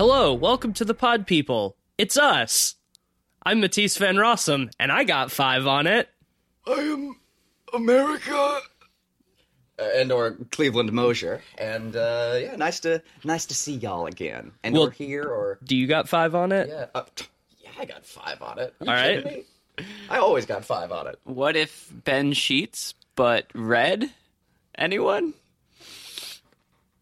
Hello, welcome to the Pod People. It's us. I'm Matisse Van Rossum, and I got five on it. I am America. Uh, and or Cleveland Mosier, and uh, yeah, nice to nice to see y'all again. And Well- we're here, or Do you got five on it? yeah, uh, yeah, I got five on it. Are you All right. kidding me? I always got five on it. What if Ben Sheets, but red? Anyone?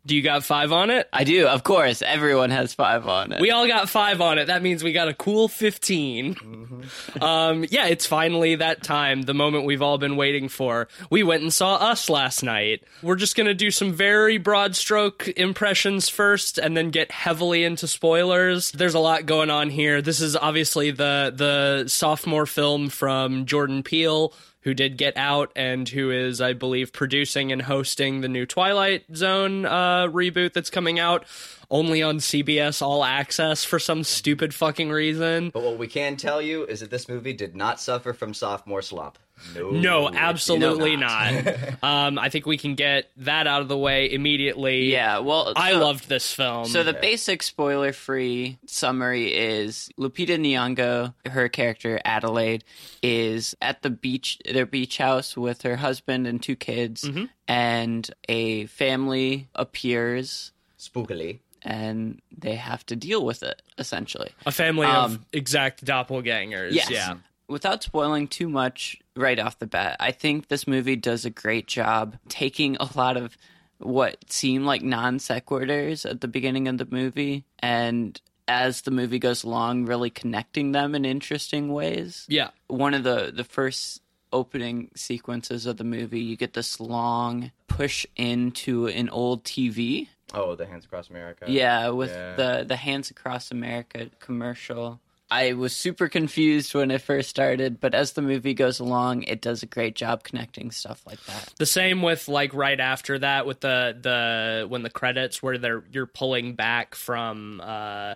Do you got five on it? I do, of course. Everyone has five on it. We all got five on it. That means we got a cool 15. Um, yeah, it's finally that time, the moment we've all been waiting for. We went and saw Us last night. We're just going to do some very broad stroke impressions first and then get heavily into spoilers. There's a lot going on here. This is obviously the, the sophomore film from Jordan Peele who did Get Out and who is, I believe, producing and hosting the new Twilight Zone uh, reboot that's coming out only on CBS All Access for some stupid fucking reason. But what we can tell you is that this movie did not suffer from sophomore slump. No, No, absolutely did not. um, I think we can get that out of the way immediately. yeah, well, I so- loved this film. So the basic spoiler-free summary is Lupita Nyong'o, her character Adelaide, is at the beach, their beach house with her husband and two kids, Mm-hmm. and a family appears, spookily. And they have to deal with it essentially. a family of um, exact doppelgangers. Yes. Yeah. Without spoiling too much right off the bat, I think this movie does a great job taking a lot of what seem like non sequiturs at the beginning of the movie and as the movie goes along, really connecting them in interesting ways. Yeah. One of the, the first opening sequences of the movie, you get this long push into an old TV. Oh, the Hands Across America. Yeah, with Yeah. the the Hands Across America commercial. I was super confused when it first started, but as the movie goes along, it does a great job connecting stuff like that. The same with like right after that with the the when the credits where they're you're pulling back from uh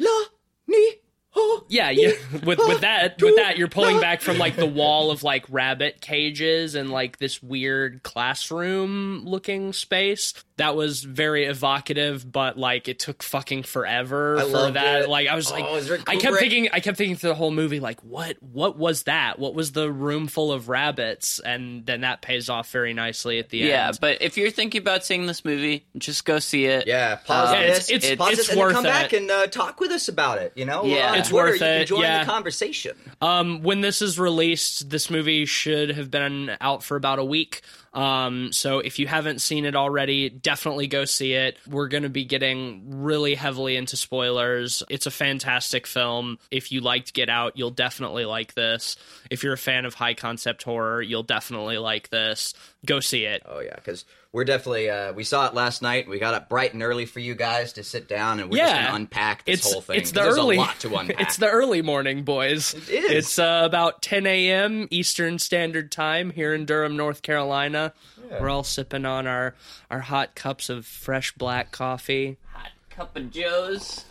La ni ho. yeah, yeah with with that with that you're pulling back from like the wall of like rabbit cages and like this weird classroom looking space. That was very evocative, but like it took fucking forever I for loved that. it. Like I was like Oh, is Rick I kept thinking I kept thinking through the whole movie like what what was that? What was the room full of rabbits? And then that pays off very nicely at the Yeah, end. Yeah, but if you're thinking about seeing this movie, just go see it. Yeah, pause Uh, this. it's- it's- pause it's this, and worth come it. back and uh, talk with us about it. You know, Yeah. We're It's Twitter. worth you can it, join yeah. the conversation. Um, when this is released, this movie should have been out for about a week. Um, so if you haven't seen it already, definitely go see it. We're going to be getting really heavily into spoilers. It's a fantastic film. If you liked Get Out, you'll definitely like this. If you're a fan of high concept horror, you'll definitely like this. Go see it. Oh yeah, because we're definitely uh, we saw it last night. We got up bright and early for you guys to sit down, and we're just gonna unpack this It's whole thing. it's 'cause the early a lot to unpack. it's the early morning, boys. It is. It's uh, about 10 a.m. Eastern Standard Time here in Durham, North Carolina. We're all sipping on our our hot cups of fresh black coffee. Hot cup of Joe's.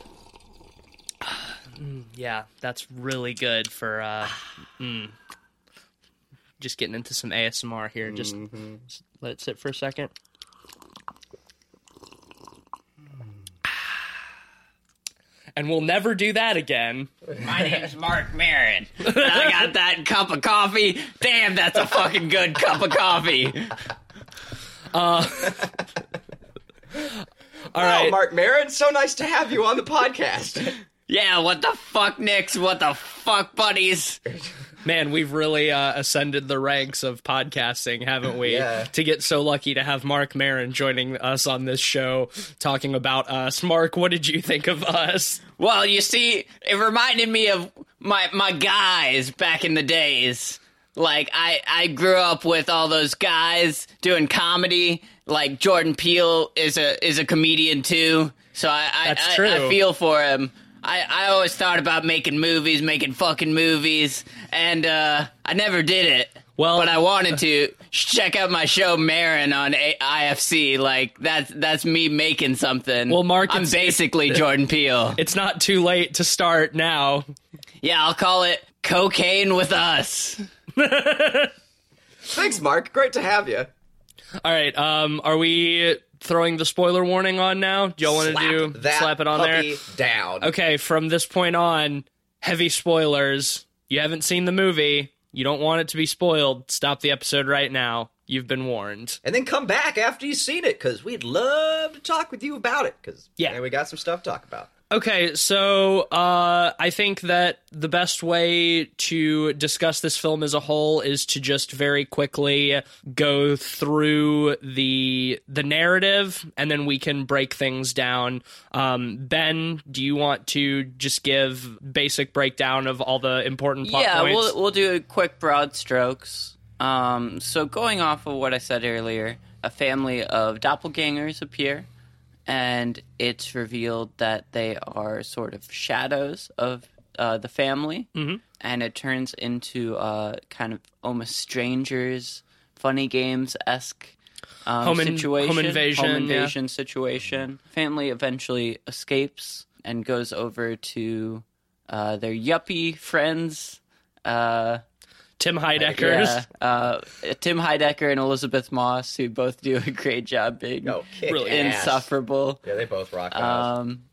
Yeah, that's really good for uh, mm. just getting into some ASMR here. Just Mm-hmm. S- let it sit for a second. And we'll never do that again. My name's Mark Maron. I got that cup of coffee. Damn, that's a fucking good cup of coffee. Uh, all Oh, right. Mark Maron, so nice to have you on the podcast. Yeah, what the fuck, Nicks? What the fuck, buddies? Man, we've really uh, ascended the ranks of podcasting, haven't we? Yeah. To get so lucky to have Mark Maron joining us on this show, talking about us. Mark, what did you think of us? Well, you see, it reminded me of my my guys back in the days. Like I I grew up with all those guys doing comedy. Like Jordan Peele is a is a comedian too, so I I, That's I. I feel for him. I, I always thought about making movies, making fucking movies, and uh, I never did it. Well- but I wanted to. Check out my show Maron on A- IFC. Like that's that's me making something. Well, Mark, I'm it's- basically Jordan Peele. It's not too late to start now. Yeah, I'll call it cocaine with us. Thanks, Mark. Great to have you. All right. Um, are we throwing the spoiler warning on now? Do y'all want to do that slap it on there? down. Okay. From this point on, heavy spoilers. You haven't seen the movie. You don't want it to be spoiled. Stop the episode right now. You've been warned. And then come back after you've seen it, because we'd love to talk with you about it, because Yeah. we got some stuff to talk about. Okay, so uh, I think that the best way to discuss this film as a whole is to just very quickly go through the the narrative, and then we can break things down. Um, ben, do you want to just give basic breakdown of all the important plot yeah, points? we'll we'll do quick broad strokes. Um, so going off of what I said earlier, a family of doppelgangers appear, and it's revealed that they are sort of shadows of uh, the family, mm-hmm. and it turns into a kind of almost strangers, funny games esque. Um, Home in- situation, home invasion, home yeah. situation. Family eventually escapes and goes over to uh, their yuppie friends. Uh, Tim Heidecker's. yeah, uh, Tim Heidecker and Elisabeth Moss, who both do a great job being No, kick Really ass. insufferable. Yeah, they both rock out. Um,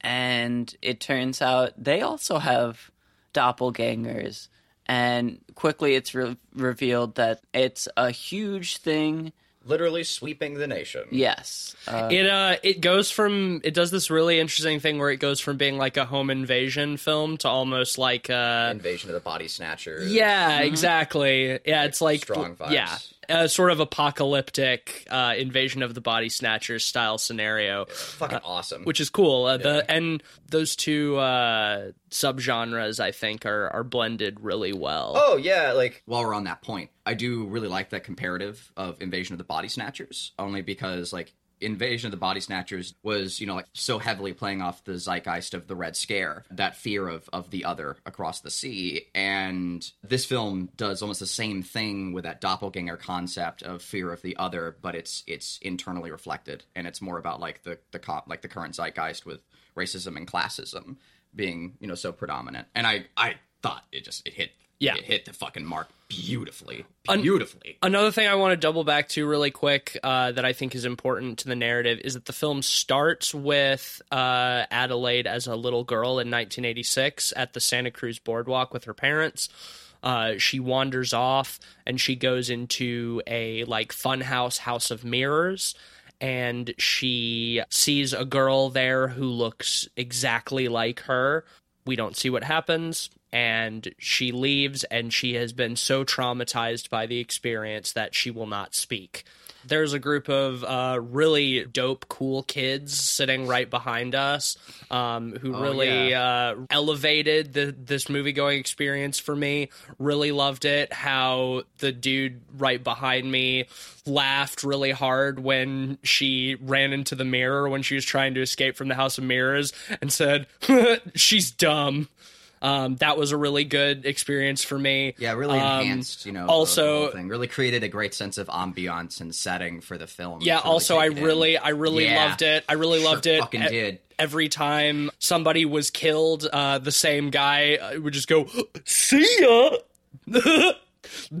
and it turns out they also have doppelgangers. And quickly it's re- revealed that it's a huge thing. Literally sweeping the nation. Yes. Uh, It uh it goes from it does this really interesting thing where it goes from being like a home invasion film to almost like uh Invasion of the Body Snatchers. Yeah, exactly. Yeah, it's like strong vibes. Yeah, a sort of apocalyptic uh, invasion of the body snatchers style scenario, Fucking awesome. which is cool. Uh, The and those two uh, subgenres, I think, are are blended really well. Oh yeah, like while we're on that point, I do really like that comparative of Invasion of the Body Snatchers, only because like Invasion of the Body Snatchers was, you know, like so heavily playing off the zeitgeist of the Red Scare, that fear of of the other across the sea, and this film does almost the same thing with that doppelganger concept of fear of the other, but it's it's internally reflected, and it's more about like the the cop like the current zeitgeist with racism and classism being, you know, so predominant, and I I thought it just it hit Yeah. it hit the fucking mark beautifully, beautifully. Another thing I want to double back to really quick uh, that I think is important to the narrative is that the film starts with uh, Adelaide as a little girl in 1986 at the Santa Cruz boardwalk with her parents. Uh, she wanders off and she goes into a like funhouse house of mirrors and she sees a girl there who looks exactly like her we don't see what happens and she leaves and she has been so traumatized by the experience that she will not speak. There's a group of uh, really dope cool kids sitting right behind us um, who really uh, elevated the, this movie going experience for me really loved it how the dude right behind me laughed really hard when she ran into the mirror when she was trying to escape from the house of mirrors and said she's dumb um, that was a really good experience for me. Yeah, really Um, enhanced, you know. also- the whole thing really created a great sense of ambiance and setting for the film. Yeah. really Also, I take it in. really, I really Yeah. loved it. I really Sure loved it. fucking E- did. Every time somebody was killed, uh, the same guy uh, would just go, "See ya."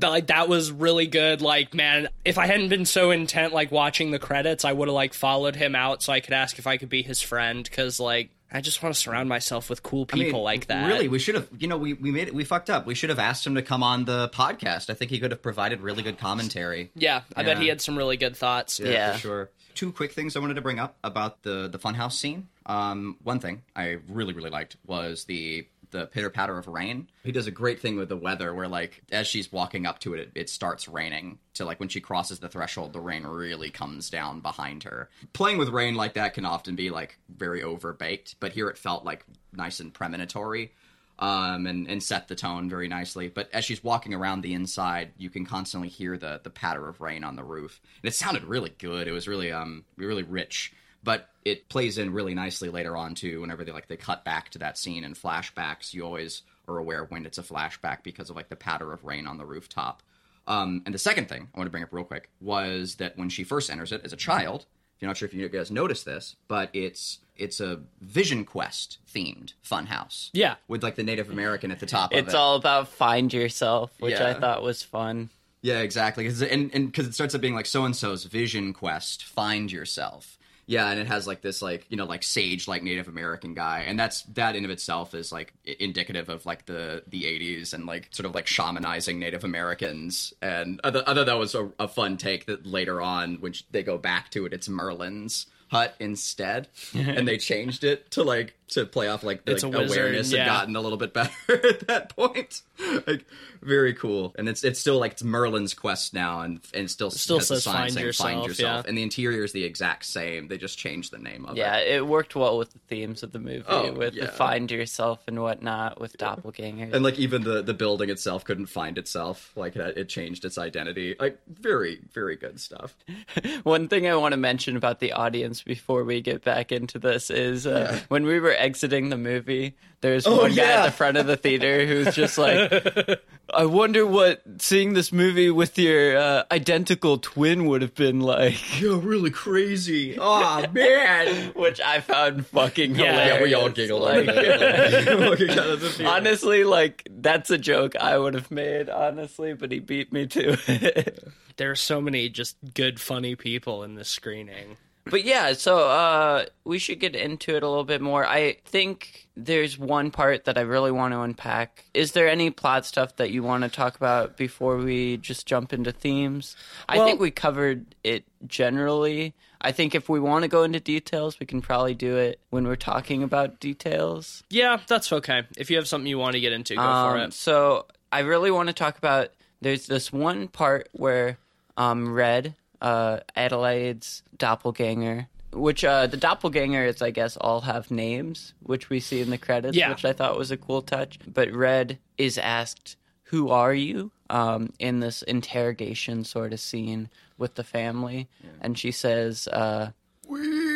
like that was really good. Like, man, if I hadn't been so intent like watching the credits, I would have like followed him out so I could ask if I could be his friend because like I just want to surround myself with cool I mean, people like that. Really, we should have. You know, we we made it. We fucked up. We should have asked him to come on the podcast. I think he could have provided really good commentary. Yeah, I bet he had some really good thoughts. Yeah. for sure. Two quick things I wanted to bring up about the the funhouse scene. Um, one thing I really really liked was the the pitter patter of rain. He does a great thing with the weather, where like as she's walking up to it, it, it starts raining. To like when she crosses the threshold, the rain really comes down behind her. Playing with rain like that can often be like very overbaked, but here it felt like nice and premonitory um, and, and set the tone very nicely. But as she's walking around the inside, you can constantly hear the the patter of rain on the roof. And it sounded really good. It was really um really rich. But it plays in really nicely later on too. Whenever they like they cut back to that scene and flashbacks, you always are aware when it's a flashback because of like the patter of rain on the rooftop. Um, and the second thing I want to bring up real quick was that when she first enters it as a child, if you're not sure if you guys noticed this, but it's it's a Vision Quest themed funhouse Yeah. with like the Native American at the top of It's it. all about find yourself, which I thought was fun. Yeah, exactly. 'Cause- and and because it starts up being like so and so's vision quest, find yourself. Yeah, and it has like this like you know like sage like Native American guy, and that's that in of itself is like indicative of like the the '80s and like sort of like shamanizing Native Americans. And I, th- I thought that was a, a fun take that later on when sh- they go back to it, it's Merlin's hut instead, and they changed it to like to play off like the a awareness yeah. had gotten a little bit better at that point. Like very cool, and it's it's still like it's Merlin's quest now, and and still Still says sign find saying yourself, find yourself, yeah. and the interior is the exact same. They just changed the name of Yeah, it. Yeah, it worked well with the themes of the movie, Oh, with yeah. the find yourself and whatnot, with doppelgangers. And like even the the building itself couldn't find itself. Like it, it changed its identity. Like very very good stuff. One thing I want to mention about the audience before we get back into this is uh, when we were exiting the movie, there's one guy yeah. at the front of the theater who's just like, I wonder what seeing this movie with your uh, identical twin would have been like. You're really crazy. Oh man. Which I found fucking Yeah, hilarious. yeah, we all giggled. Like, Looking out of the theater. honestly, like that's a joke I would have made, honestly, but he beat me to it. There are so many just good, funny people in this screening. But yeah, so uh, we should get into it a little bit more. I think there's one part that I really want to unpack. Is there any plot stuff that you want to talk about before we just jump into themes? I think we covered it generally. I think if we want to go into details, we can probably do it when we're talking about details. Yeah, that's okay. If you have something you want to get into, go for Um, it. So I really want to talk about. There's this one part where um, Red, uh, Adelaide's doppelganger, which uh, the doppelgangers, I guess, all have names, which we see in the credits, Yeah. which I thought was a cool touch. But Red is asked, "Who are you?" Um, in this interrogation sort of scene with the family, and she says, uh, We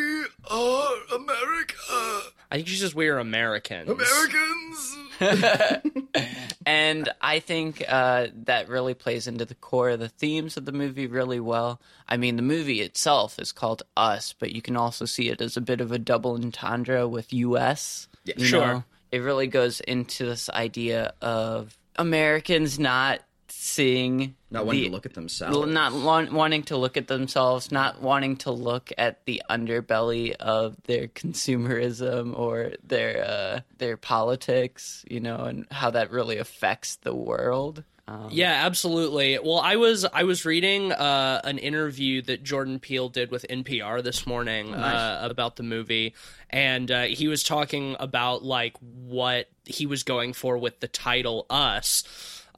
are America. I think she says we're Americans. Americans. and I think uh, that really plays into the core of the themes of the movie really well. I mean, the movie itself is called Us, but you can also see it as a bit of a double entendre with U.S. Yeah, sure. know? It really goes into this idea of Americans not seeing Not wanting the- to look at themselves. not wa- wanting to look at themselves, not wanting to look at the underbelly of their consumerism or their uh, their politics, you know, and how that really affects the world. Um, Yeah, absolutely. Well, I was I was reading uh, an interview that Jordan Peele did with NPR this morning uh, about the movie, and uh, he was talking about like what he was going for with the title "Us."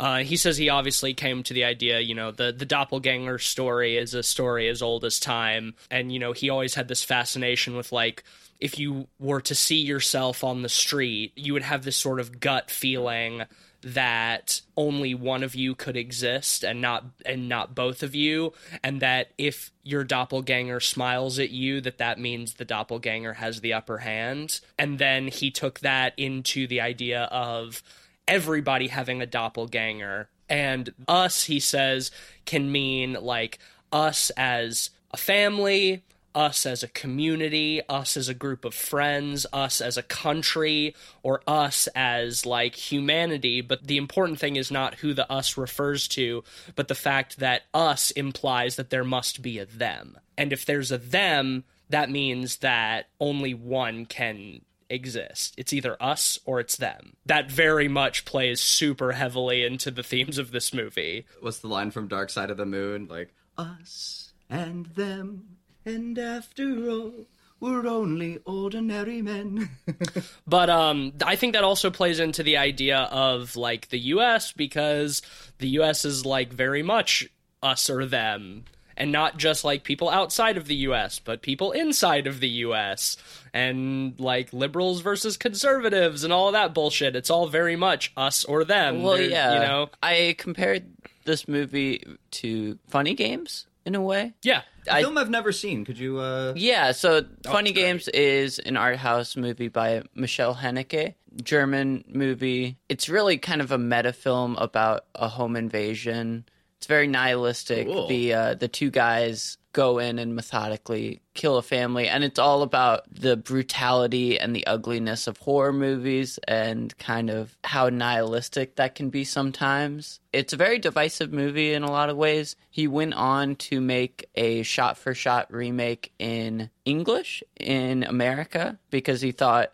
Uh, he says he obviously came to the idea, you know, the the doppelganger story is a story as old as time, and you know he always had this fascination with like if you were to see yourself on the street, you would have this sort of gut feeling that only one of you could exist and not and not both of you. And that if your doppelganger smiles at you that that means the doppelganger has the upper hand. And then he took that into the idea of everybody having a doppelganger and us he says can mean like us as a family us as a community, us as a group of friends, us as a country, or us as like humanity. But the important thing is not who the us refers to, but the fact that us implies that there must be a them. And if there's a them, that means that only one can exist. It's either us or it's them. That very much plays super heavily into the themes of this movie. What's the line from Dark Side of the Moon? Like us and them, and after all, we're only ordinary men. But um, I think that also plays into the idea of like the U.S. because the U.S. is like very much us or them, and not just like people outside of the U.S., but people inside of the U.S. and like liberals versus conservatives and all that bullshit. It's all very much us or them. Well, They're- yeah. you know, I compared this movie to Funny Games in a way. yeah. A I- film I've never seen. Could you? uh Yeah, so Funny great. Games is an art house movie by Michael Haneke, German movie. It's really kind of a meta film about a home invasion It's very nihilistic. Cool. The uh, the two guys go in and methodically kill a family, and it's all about the brutality and the ugliness of horror movies and kind of how nihilistic that can be sometimes. It's a very divisive movie in a lot of ways. He went on to make a shot for shot remake in English in America because he thought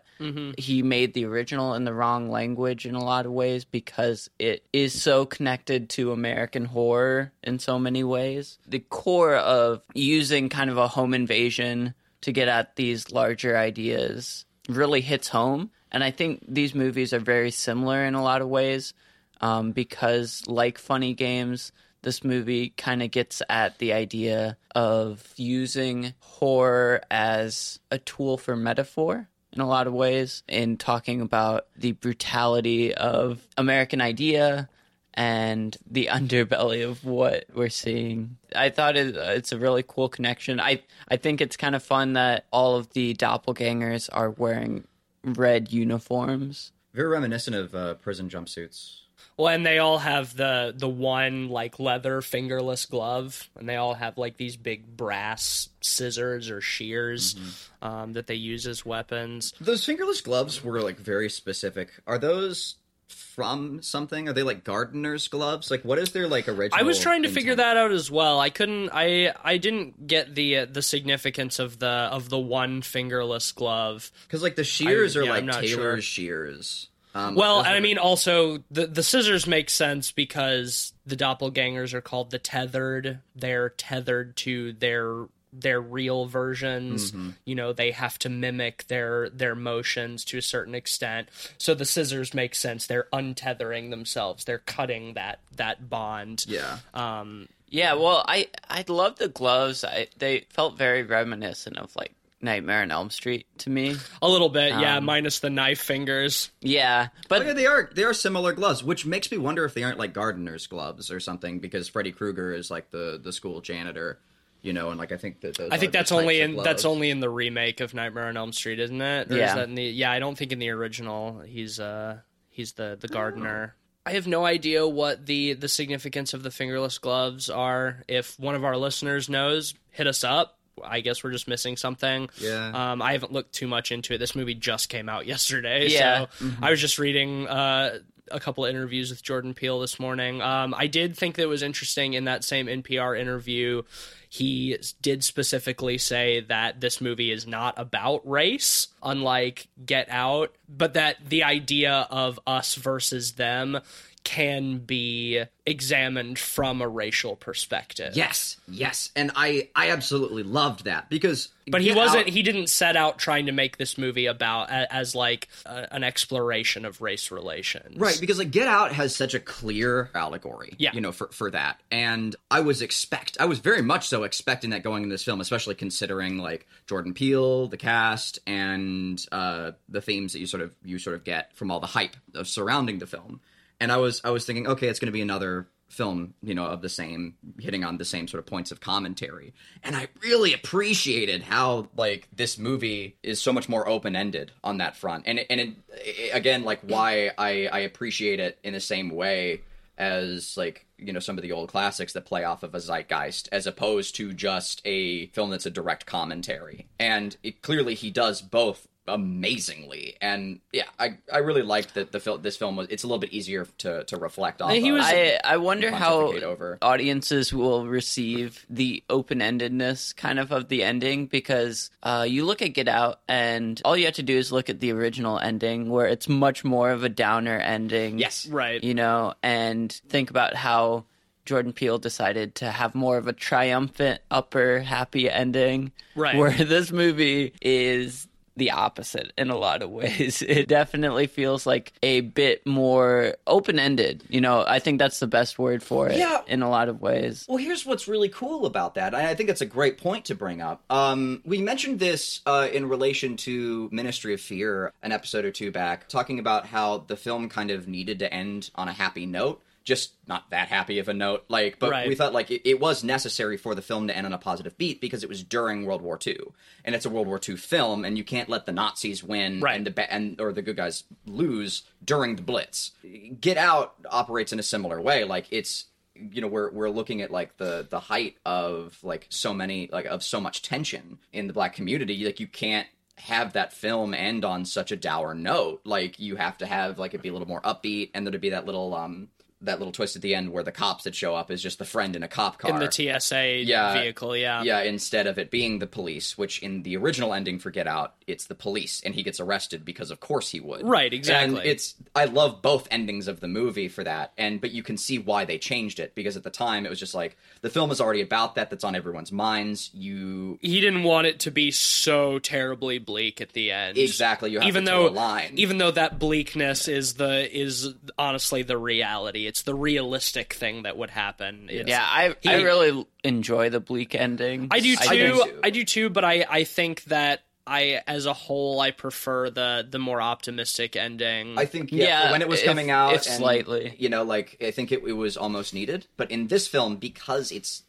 he made the original in the wrong language in a lot of ways because it is so connected to American horror in so many ways. The core of using kind of a home invasion to get at these larger ideas really hits home. And I think these movies are very similar in a lot of ways um, because, like Funny Games, this movie kind of gets at the idea of using horror as a tool for metaphor in a lot of ways in talking about the brutality of American idea and the underbelly of what we're seeing. I thought it, it's a really cool connection. I I think it's kind of fun that all of the doppelgangers are wearing red uniforms. Very reminiscent of uh, prison jumpsuits. Well, and they all have the the one like leather fingerless glove, and they all have like these big brass scissors or shears um, that they use as weapons. Those fingerless gloves were like very specific. Are those from something? Are they like gardener's gloves? Like, what is their like original? I was trying to figure that out as well. I couldn't. I I didn't get the uh, the significance of the of the one fingerless glove. because like the shears I- are yeah, like I'm tailor's sure. shears. Um, Well, and I mean, also the the scissors make sense because the doppelgangers are called the tethered. They're tethered to their their real versions. Mm-hmm. You know, they have to mimic their their motions to a certain extent. So the scissors make sense. They're untethering themselves. They're cutting that that bond. yeah. Um, Yeah, well, I I love the gloves. I, they felt very reminiscent of like Nightmare on Elm Street to me. a little bit, yeah, Um, minus the knife fingers. Yeah, but Oh, yeah, they are they are similar gloves, which makes me wonder if they aren't like gardener's gloves or something. Because Freddy Krueger is like the the school janitor, you know, and like I think that those I think that's only in that's only in the remake of Nightmare on Elm Street, isn't it? Or Yeah. Is that in the, yeah, I don't think in the original he's uh he's the Oh. the gardener. I have no idea what the the significance of the fingerless gloves are. If one of our listeners knows, hit us up. I guess we're just missing something. Yeah. Um, I haven't looked too much into it. This movie just came out yesterday, Yeah. so I was just reading uh, a couple of interviews with Jordan Peele this morning. Um, I did think that it was interesting in that same NPR interview. He did specifically say that this movie is not about race, unlike Get Out, but that the idea of us versus them can be examined from a racial perspective. Yes, yes, and I I absolutely loved that because. But he wasn't. Out- He didn't set out trying to make this movie about a- as like a, an exploration of race relations. Right, because like Get Out has such a clear allegory, Yeah. you know, for for that. And I was expect I was very much so expecting that going into this film, especially considering like Jordan Peele, the cast, and uh the themes that you sort of you sort of get from all the hype of surrounding the film. And I was I was thinking, okay, it's gonna be another film, you know, of the same hitting on the same sort of points of commentary. And I really appreciated how like this movie is so much more open-ended on that front. And and it, it- again like why I I appreciate it in the same way as like you know some of the old classics that play off of a zeitgeist as opposed to just a film that's a direct commentary. And it, clearly he does both amazingly and yeah i i really liked that the film this film was it's a little bit easier to to reflect on He was- I I wonder how over. audiences will receive the open endedness kind of of the ending because uh, you look at Get Out and all you have to do is look at the original ending where it's much more of a downer ending. yes Right. you know, and think about how Jordan Peele decided to have more of a triumphant, upper, happy ending. Right. Where this movie is the opposite in a lot of ways. It definitely feels like a bit more open ended. You know, I think that's the best word for it Yeah. in a lot of ways. Well, here's what's really cool about that. I think it's a great point to bring up. Um, we mentioned this uh, in relation to Ministry of Fear an episode or two back, talking about how the film kind of needed to end on a happy note. Just not that happy of a note, like, but Right. we thought like it, it was necessary for the film to end on a positive beat because it was during World War II, and it's a World War II film, and you can't let the Nazis win Right. and the and or the good guys lose during the Blitz. Get Out operates in a similar way, like it's you know we're we're looking at like the the height of like so many like of so much tension in the black community like you can't have that film end on such a dour note like you have to have like it be a little more upbeat and there to be that little um that little twist at the end where the cops that show up is just the friend in a cop car in the TSA Yeah. vehicle. Yeah, yeah, instead of it being the police, which in the original ending for Get Out, it's the police, and he gets arrested because of course he would. Right, exactly. And it's I love both endings of the movie for that, and but you can see why they changed it because at the time it was just like the film is already about that. That's on everyone's minds. You he didn't want it to be so terribly bleak at the end. exactly you have even to though even though that bleakness is the is honestly the reality. It's the realistic thing that would happen. It's- Yeah, I I really enjoy the bleak ending. I do too. I I do do, too. too. But I I think that I as a whole I prefer the the more optimistic ending. I think yeah, Yeah, when it was if- coming out, if and, slightly. you know, like I think it, it was almost needed. But in this film, because it's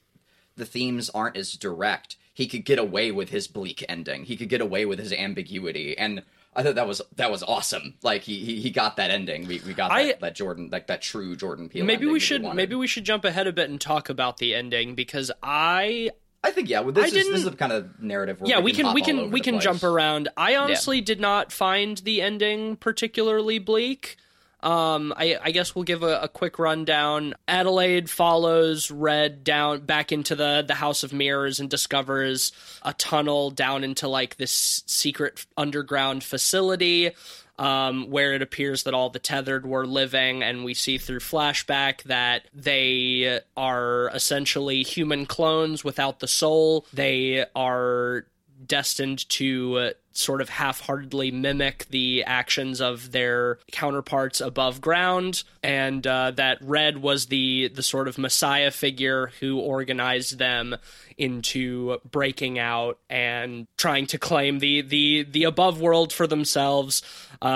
the themes aren't as direct, he could get away with his bleak ending. He could get away with his ambiguity, and I thought that was that was awesome. Like he he, he got that ending. We we got that, I- that Jordan like that true Jordan Peele. maybe we should wanted. maybe we should jump ahead a bit and talk about the ending because I I think yeah. Well, this I is this didn't- this is the kind of narrative. Yeah we we can we can we can jump around i honestly did not find the ending particularly bleak um, I, I guess we'll give a, a quick rundown. Adelaide follows Red down back into the, the House of Mirrors and discovers a tunnel down into like this secret underground facility um, where it appears that all the tethered were living, and we see through flashback that they are essentially human clones without the soul. They are destined to uh, sort of half-heartedly mimic the actions of their counterparts above ground. And uh, that red was the the sort of messiah figure who organized them into breaking out and trying to claim the the the above world for themselves uh,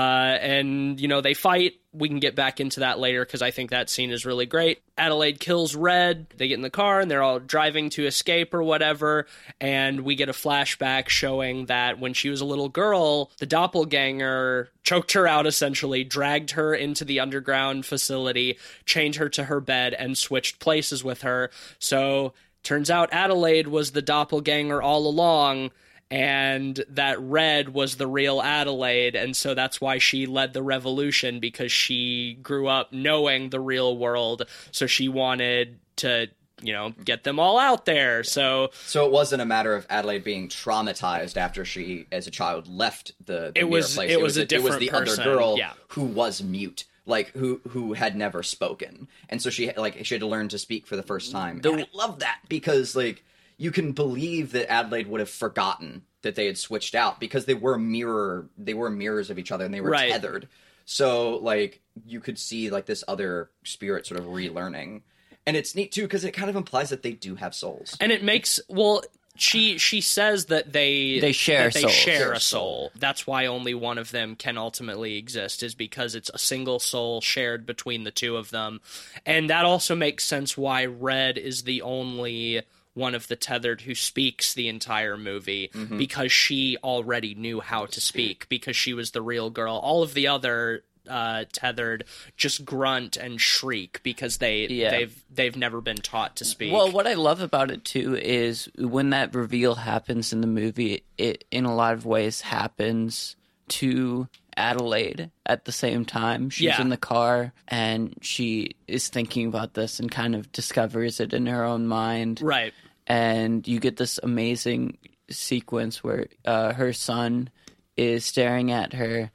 and you know they fight we can get back into that later because I think that scene is really great. Adelaide kills Red. They get in the car and they're all driving to escape or whatever. And we get a flashback showing that when she was a little girl, the doppelganger choked her out essentially, dragged her into the underground facility, chained her to her bed, and switched places with her. So turns out Adelaide was the doppelganger all along and that Red was the real Adelaide, and so that's why she led the revolution because she grew up knowing the real world, so she wanted to, you know, get them all out there. So So it wasn't a matter of Adelaide being traumatized after she, as a child, left the. the It was- mirror place. it was a different. it was the person, other girl yeah. who was mute, like who who had never spoken, and so she like she had to learn to speak for the first time. And I love that because like you can believe that Adelaide would have forgotten that they had switched out because they were mirror they were mirrors of each other and they were Right. tethered. So like you could see like this other spirit sort of relearning. And it's neat too because it kind of implies that they do have souls. and it makes well she she says that they They share they souls. share Share a soul. That's why only one of them can ultimately exist is because it's a single soul shared between the two of them. And that also makes sense why Red is the only one of the tethered who speaks the entire movie Mm-hmm. because she already knew how to speak because she was the real girl. All of the other uh, tethered just grunt and shriek because they Yeah. they've they've never been taught to speak. Well, what I love about it too is when that reveal happens in the movie, it in a lot of ways happens to Adelaide at the same time. She's Yeah. in the car and she is thinking about this and kind of discovers it in her own mind. right. And you get this amazing sequence where uh, her son is staring at her,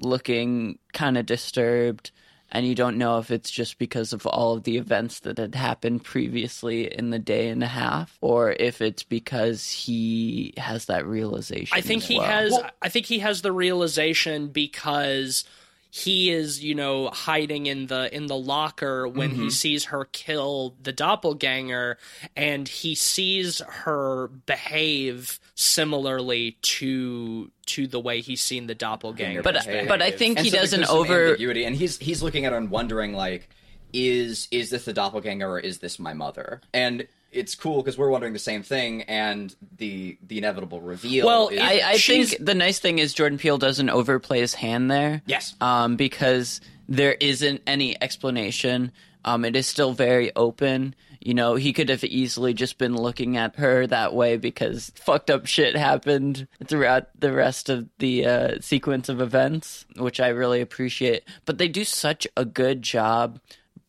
looking kind of disturbed. And you don't know if it's just because of all of the events that had happened previously in the day and a half, or if it's because he has that realization. I think he well. has. I think he has the realization because he is, you know, hiding in the in the locker when Mm-hmm. he sees her kill the doppelganger, and he sees her behave similarly to to the way he's seen the doppelganger. But behave. but I think And he so doesn't there's over. ambiguity, and he's he's looking at her and wondering like, is is this the doppelganger or is this my mother? And it's cool because we're wondering the same thing, and the the inevitable reveal. Well, is, I, I think the nice thing is Jordan Peele doesn't overplay his hand there. Yes. Um, because there isn't any explanation, Um, it is still very open. You know, he could have easily just been looking at her that way because fucked up shit happened throughout the rest of the uh, sequence of events, which I really appreciate. But they do such a good job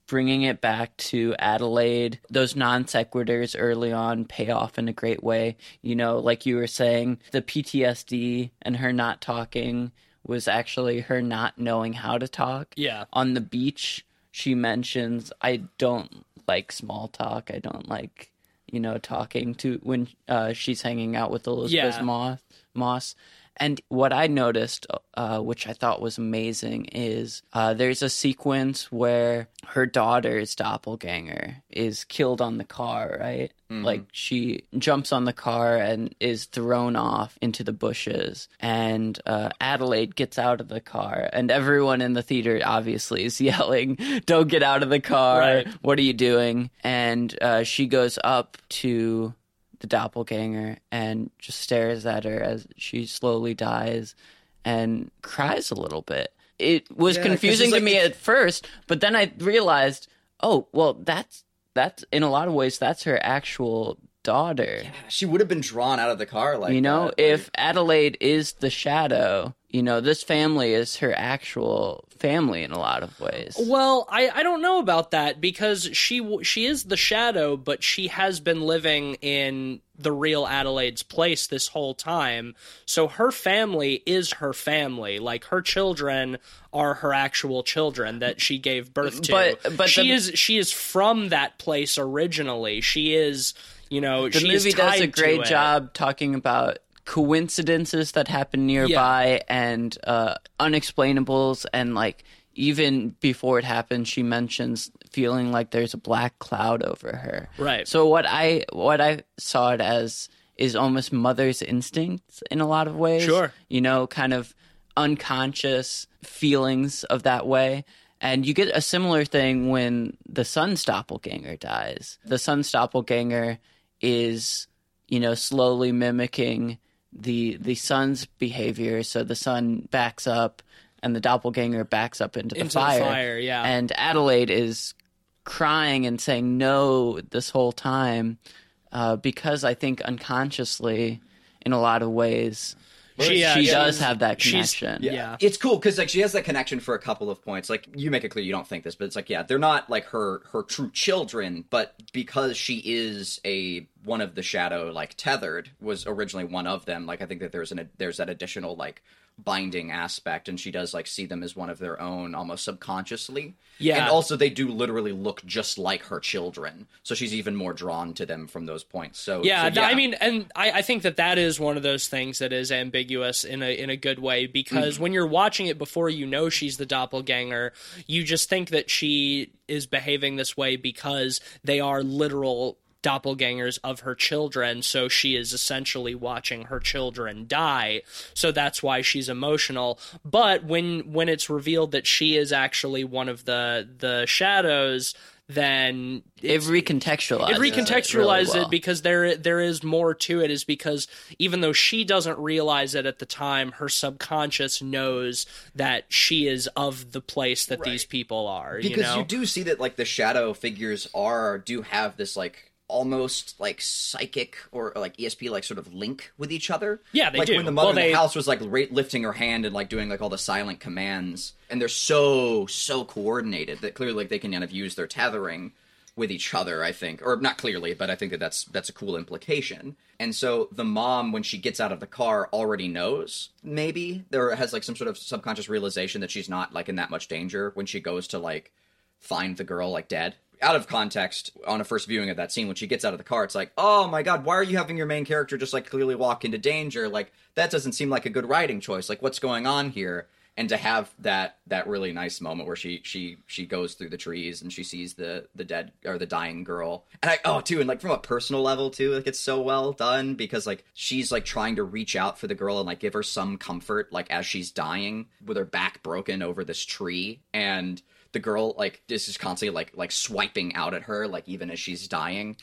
bringing it back to Adelaide. Those non sequiturs early on pay off in a great way. You know, like you were saying, the PTSD and her not talking was actually her not knowing how to talk. Yeah. On the beach, she mentions, I don't like small talk. I don't like, you know, talking to when uh, she's hanging out with Elisabeth Yeah. Moss. Moss. And what I noticed, uh, which I thought was amazing, is uh, there's a sequence where her daughter's doppelganger is killed on the car, right? Like she jumps on the car and is thrown off into the bushes. And uh, Adelaide gets out of the car, and everyone in the theater obviously is yelling, Don't get out of the car. Right. What are you doing? And uh, she goes up to the doppelganger and just stares at her as she slowly dies and cries a little bit. It was Yeah, confusing to like me at first, but then I realized, oh, well, that's that's in a lot of ways that's her actual daughter. Yeah, She would have been drawn out of the car like you know, that, if Adelaide is the shadow, you know, this family is her actual family in a lot of ways. Well, I, I don't know about that because she she is the shadow, but she has been living in the real Adelaide's place this whole time. So her family is her family. Like her children are her actual children that she gave birth to. But- but she the- is she is from that place originally. She is you know the she movie does a great job talking about coincidences that happen nearby and uh, unexplainables. And like even before it happens she mentions feeling like there's a black cloud over her. Right. so what i what i saw it as is almost mother's instincts in a lot of ways. Sure. you know kind of unconscious feelings of that way. And you get a similar thing when the son's doppelganger dies. The son's doppelganger is you know slowly mimicking the the son's behavior so the son backs up and the doppelganger backs up into the Into the fire fire, yeah. and adelaide is crying and saying no this whole time uh, because i think unconsciously in a lot of ways She, uh, she she's- does have that she's- connection. yeah. it's cool because like she has that connection for a couple of points. Like you make it clear you don't think this but it's like yeah they're not like her her true children but because she is a one of the shadow like tethered was originally one of them like i think that there's an there's that additional like binding aspect and she does like see them as one of their own almost subconsciously. Yeah. and also they do literally look just like her children. So she's even more drawn to them from those points. So Yeah, so, th- I mean, and I, I think that that is one of those things that is ambiguous in a in a good way because mm. when you're watching it before you know she's the doppelganger, you just think that she is behaving this way because they are literal doppelgangers of her children so she is essentially watching her children die. So that's why she's emotional. But when when it's revealed that she is actually one of the the shadows then it recontextualizes it recontextualizes really it well. because there there is more to it is because even though she doesn't realize it at the time her subconscious knows that she is of the place that these people are because you know? do see that like the shadow figures are do have this like almost like psychic or, or, like ESP like sort of link with each other. Yeah, they like do. when the mother Well, in they- the house was like ra- lifting her hand and like doing like all the silent commands, and they're so so coordinated that clearly like they can kind of use their tethering with each other. I think, or not clearly, but I think that that's that's a cool implication. And so the mom, when she gets out of the car, already knows maybe there has like some sort of subconscious realization that she's not like in that much danger when she goes to like find the girl like dead. Out of context, on a first viewing of that scene, when she gets out of the car, it's like, oh my god, why are you having your main character just like clearly walk into danger? Like that doesn't seem like a good writing choice. Like what's going on here? And to have that that really nice moment where she she she goes through the trees and she sees the the dead or the dying girl, and I oh too, and like from a personal level too, like it's so well done because like she's like trying to reach out for the girl and like give her some comfort like as she's dying with her back broken over this tree and the girl like this is just constantly like like swiping out at her like even as she's dying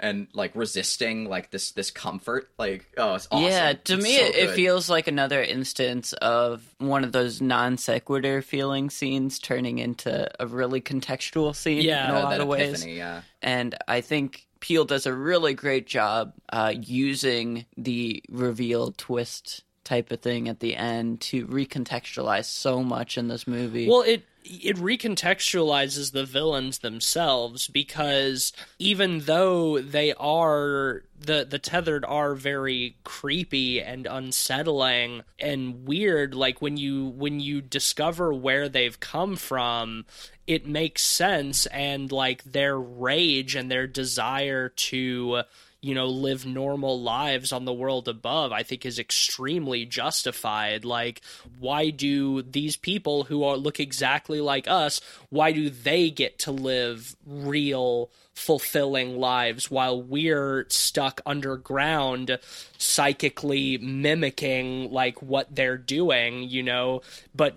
and like resisting like this this comfort. Like oh, it's awesome. Yeah, to It's me, so it, it feels like another instance of one of those non sequitur feeling scenes turning into a really contextual scene Yeah, in a lot that of ways. yeah. And I think Peele does a really great job uh, using the reveal twist type of thing at the end to recontextualize so much in this movie. Well, it it recontextualizes the villains themselves because even though they are the the tethered are very creepy and unsettling and weird like when you when you discover where they've come from it makes sense and like their rage and their desire to you know, live normal lives on the world above, I think is extremely justified. Like, why do these people who are look exactly like us, why do they get to live real fulfilling lives while we're stuck underground psychically mimicking like what they're doing you know but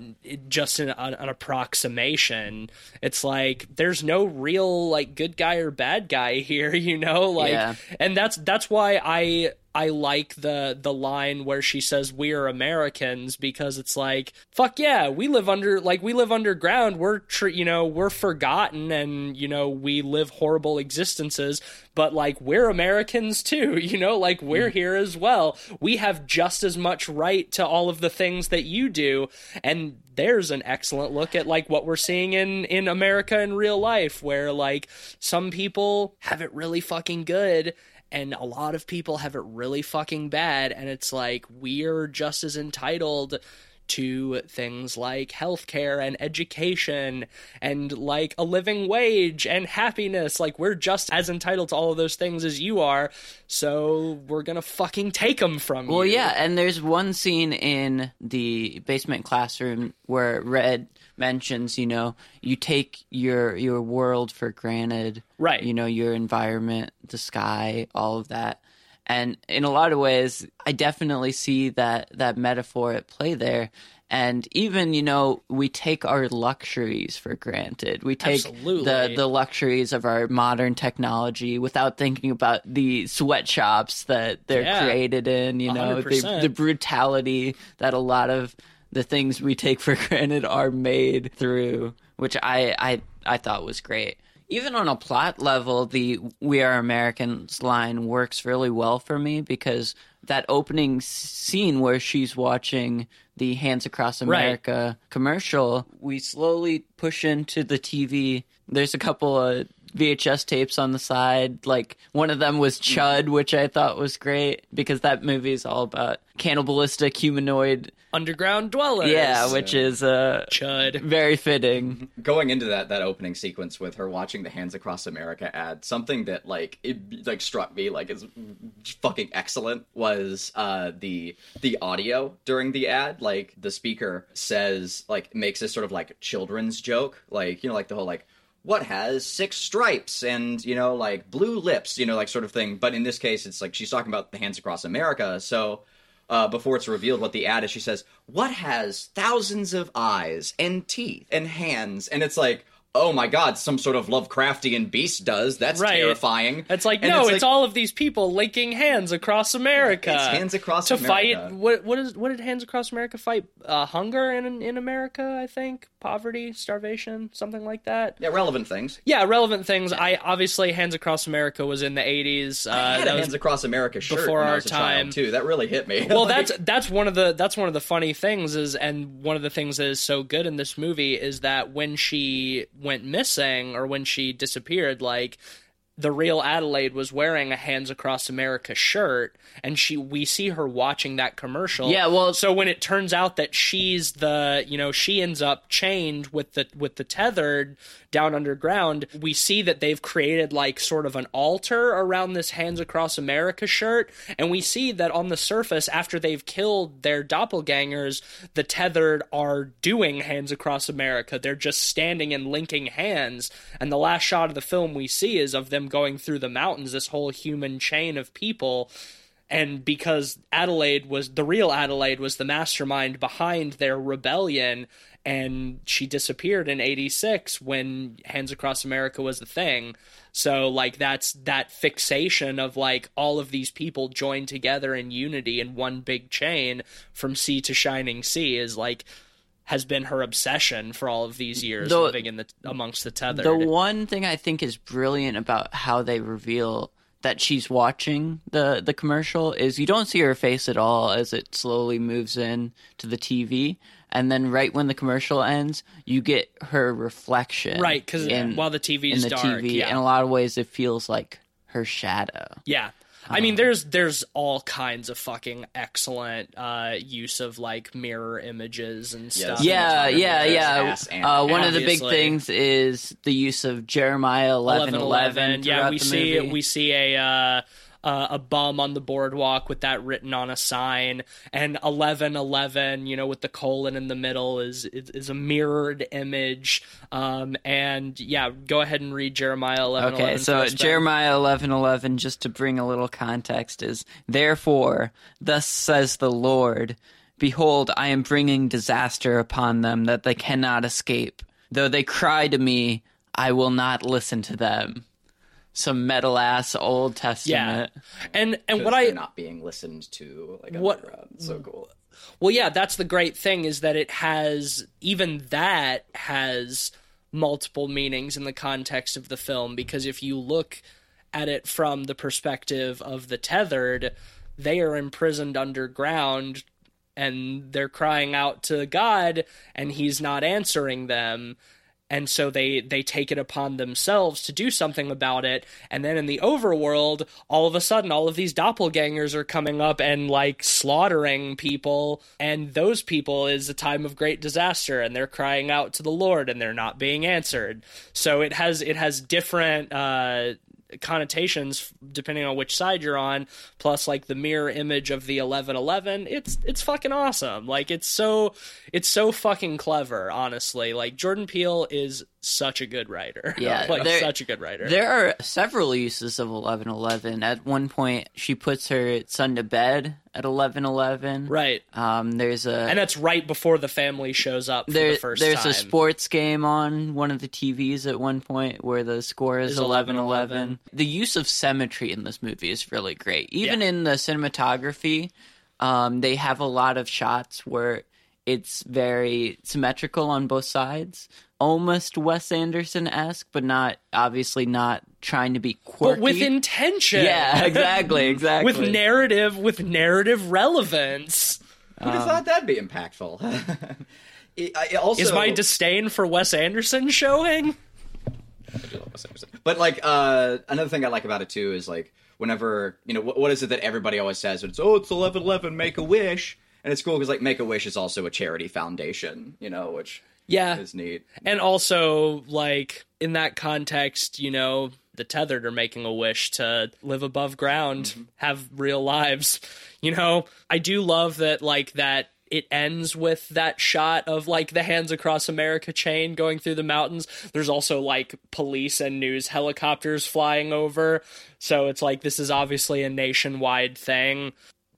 just an, an, approximation it's like there's no real like good guy or bad guy here you know like Yeah. and that's that's why I I like the the line where she says we are Americans because it's like fuck yeah we live under like we live underground. We're tr- you know we're forgotten and you know we live horrible existences but like we're Americans too you know like we're here as well. We have just as much right to all of the things that you do. And there's an excellent look at like what we're seeing in in America in real life where like some people have it really fucking good and a lot of people have it really fucking bad and it's like we're just as entitled to things like healthcare and education and like a living wage and happiness like we're just as entitled to all of those things as you are so we're going to fucking take them from Well, you Well, yeah, and there's one scene in the basement classroom where Red mentions, you know, you take your your world for granted, Right. You know, your environment, the sky, all of that. And in a lot of ways, I definitely see that that metaphor at play there. And even, you know, we take our luxuries for granted. We take Absolutely. the the luxuries of our modern technology without thinking about the sweatshops that they're Yeah. created in, you know, the, the brutality that a lot of the things we take for granted are made through, which I I I thought was great. Even on a plot level, the "We Are Americans" line works really well for me because that opening scene where she's watching the Hands Across America commercial, we slowly push into the TV. There's a couple of VHS tapes on the side. Like one of them was Chud, which I thought was great because that movie is all about cannibalistic humanoid. underground dwellers Yeah, which is uh, chud very fitting. going into that that opening sequence with her watching the Hands Across America ad, something that like it like struck me like is fucking excellent was uh the the audio during the ad. Like the speaker says like makes this sort of like children's joke, like you know like the whole like what has six stripes and you know like blue lips, you know like sort of thing. But in this case, it's like she's talking about the Hands Across America, so uh, before it's revealed what the ad is, she says, "What has thousands of eyes and teeth and hands?" And it's like, "Oh my god, some sort of Lovecraftian beast does. That's Right. terrifying." It's like And no, it's, all of these people linking hands across America. It's hands across to America. fight. What what is what did hands across America fight? Uh, hunger in in America, I think. Poverty, starvation, something like that. yeah, relevant things. Yeah, relevant things. I obviously Hands Across America was in the eighties. Uh, I had a Hands Across America shirt before our was a child, time. too. That really hit me. well Like- that's that's one of the that's one of the funny things is and one of the things that is so good in this movie is that when she went missing or when she disappeared like the real Adelaide was wearing a Hands Across America shirt and she we see her watching that commercial. Yeah, well- so when it turns out that she's the, you know, she ends up chained with the with the tethered down underground, we see that they've created like sort of an altar around this Hands Across America shirt. And we see that on the surface after they've killed their doppelgangers, the tethered are doing Hands Across America. They're just standing and linking hands. And the last shot of the film we see is of them going through the mountains this whole human chain of people and because Adelaide was the real Adelaide was the mastermind behind their rebellion and she disappeared in 86 when Hands Across America was the thing. So like that's that fixation of like all of these people joined together in unity in one big chain from sea to shining sea is like has been her obsession for all of these years The- living in the amongst the tethered. The one thing I think is brilliant about how they reveal that she's watching the the commercial is you don't see her face at all as it slowly moves in to the TV, and then right when the commercial ends, you get her reflection. right cuz while the TV in is the dark, TV, yeah. in a lot of ways, it feels like her shadow. Yeah. I mean, there's there's all kinds of fucking excellent uh, use of like mirror images and stuff. Yeah, cinematography yeah, is yeah. Uh, one ass. of the big things is the use of Jeremiah eleven eleven. Yeah, we the see movie. we see a uh, uh, a bum on the boardwalk with that written on a sign, and eleven eleven, you know, with the colon in the middle is is, is a mirrored image. Um, and yeah, go ahead and read Jeremiah eleven. Okay, so Jeremiah eleven eleven, just to bring a little context, is therefore, thus says the Lord, behold, I am bringing disaster upon them that they cannot escape. Though they cry to me, I will not listen to them. Some metal ass Old Testament. yeah, Testament. and and what I they're not being listened to like What- what so cool Well, yeah, that's the great thing is that it has even that has multiple meanings in the context of the film because if you look at it from the perspective of the tethered, they are imprisoned underground and they're crying out to God and he's not answering them and so they they take it upon themselves to do something about it. And then in the overworld all of a sudden all of these doppelgangers are coming up and like slaughtering people. And those people is a time of great disaster and they're crying out to the lord and they're not being answered. So it has it has different uh connotations depending on which side you're on plus like the mirror image of the 1111 it's it's fucking awesome. Like it's so it's so fucking clever honestly. Like jordan peele is such a good writer Yeah, like there- such a good writer There are several uses of eleven eleven. At one point, she puts her son to bed at eleven eleven. right Um, there's a and that's right before the family shows up for there, the first there's time a sports game on one of the TVs at one point where the score is Is 11 11-11. 11. The use of symmetry in this movie is really great. Even Yeah. in the cinematography, um, they have a lot of shots where it's very symmetrical on both sides. Almost Wes Anderson esque, but not obviously not trying to be quirky. but with intention yeah, exactly, exactly. with narrative with narrative relevance who'd have thought that'd be impactful It- it also is my disdain for wes anderson showing But like uh, another thing I like about it too is like whenever you know what, what is it that everybody always says? It's oh, it's eleven eleven, make a wish, and it's cool because like Make a Wish is also a charity foundation, you know, which yeah is neat. And also, like, in that context, you know, the tethered are making a wish to live above ground, mm-hmm. have real lives. You know, I do love that, like, that it ends with that shot of, like, the Hands Across America chain going through the mountains. There's also, like, police and news helicopters flying over. So it's like, this is obviously a nationwide thing.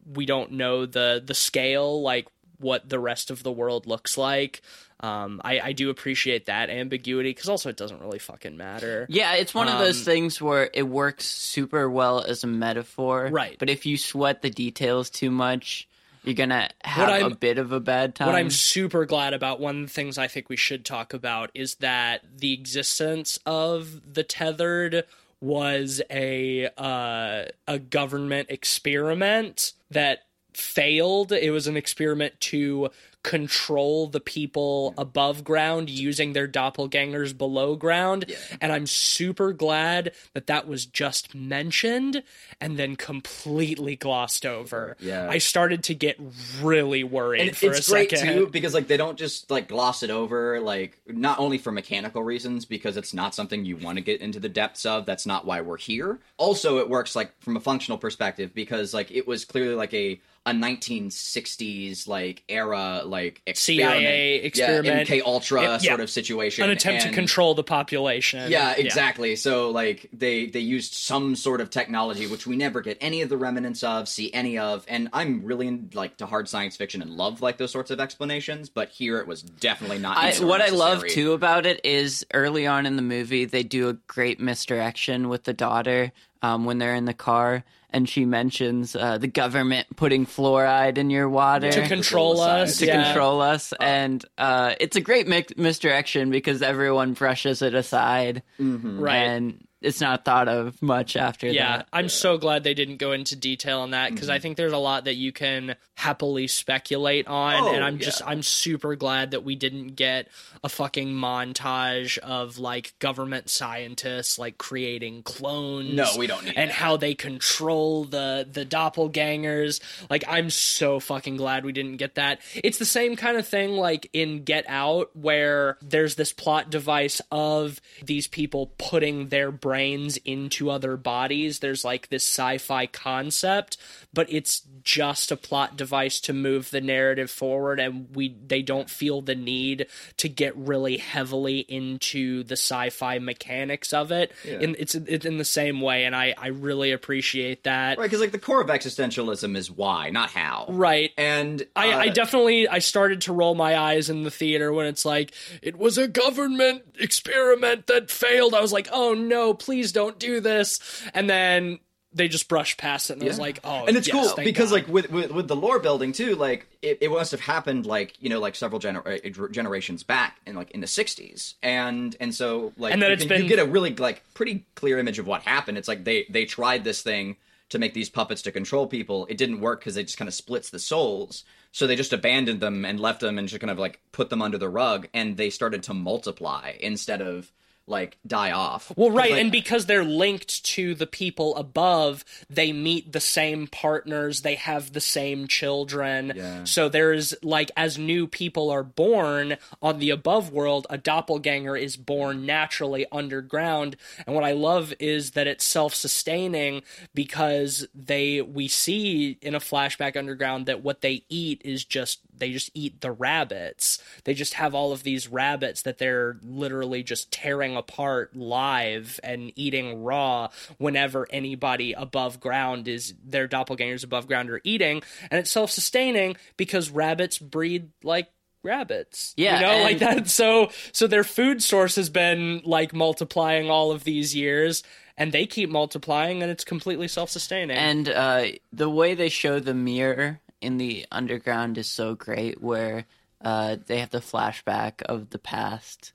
We don't know the, the scale, like, what the rest of the world looks like. Um, I, I do appreciate that ambiguity because also it doesn't really fucking matter. Yeah, it's one of those Um, things where it works super well as a metaphor. Right. But if you sweat the details too much, you're gonna have a bit of a bad time. What I'm super glad about, one of the things I think we should talk about, is that the existence of the tethered was a uh, a government experiment that failed. It was an experiment to control the people above ground using their doppelgangers below ground. And I'm super glad that that was just mentioned and then completely glossed over. Yeah. I started to get really worried And for it's a great second. too because like they don't just like gloss it over like not only for mechanical reasons because it's not something you want to get into the depths of that's not why we're here also it works like from a functional perspective because like it was clearly like a a 1960s like era like CIA experiment. experiment. yeah, MK Ultra Yeah. sort of situation, An attempt to control the population. Yeah, exactly. So like they they used some sort of technology which we never get any of the remnants of, see any of, and I'm really in, like to hard science fiction and love like those sorts of explanations, but here it was definitely not. I, even what I love too about it is early on in the movie they do a great misdirection with the daughter um, when they're in the car and she mentions uh, the government putting fluoride in your water To control Control us. to yeah. control us and uh, it's a great mi- misdirection because everyone brushes it aside Right. and it's not thought of much after that. Yeah, that I'm so glad they didn't go into detail on that because Mm-hmm. I think there's a lot that you can happily speculate on, Oh, and I'm just. I'm super glad that we didn't get a fucking montage of like government scientists like creating clones. No, we don't need and that. how they control the the doppelgangers. Like I'm so fucking glad we didn't get that. It's the same kind of thing like in Get Out where there's this plot device of these people putting their brains into other bodies. There's like this sci-fi concept, but it's just a plot device to move the narrative forward and we they don't feel the need to get really heavily into the sci-fi mechanics of it. In it's it's in the same way and I I really appreciate that. right because like the core of existentialism is why, not how. Right. And I, I uh, definitely I started to roll my eyes in the theater when it's like it was a government experiment that failed. I was like, oh no, please don't do this. And then they just brushed past it, and I was like, oh, and it's yes, cool because God. like with, with with the lore building too like it, it must have happened like you know like several gener- uh, generations back in like in the 60s and and so like And then you, it's can- been- you get a really like pretty clear image of what happened. It's like they they tried this thing to make these puppets to control people. It didn't work because they just kind of splits the souls. So they just abandoned them and left them and just kind of like put them under the rug and they started to multiply instead of like die off Well, right, Like, and because they're linked to the people above, they meet the same partners, they have the same children. Yeah. So there's like as new people are born on the above world, a doppelganger is born naturally underground. And what I love is that it's self-sustaining because they we see in a flashback underground that what they eat is just they just eat the rabbits. They just have all of these rabbits that they're literally just tearing apart live and eating raw whenever anybody above ground is their doppelgangers above ground are eating. And it's self sustaining because rabbits breed like rabbits. Yeah, You know, like that so so their food source has been like multiplying all of these years and they keep multiplying and it's completely self sustaining. And uh, the way they show the mirror in the underground is so great, where uh, they have the flashback of the past,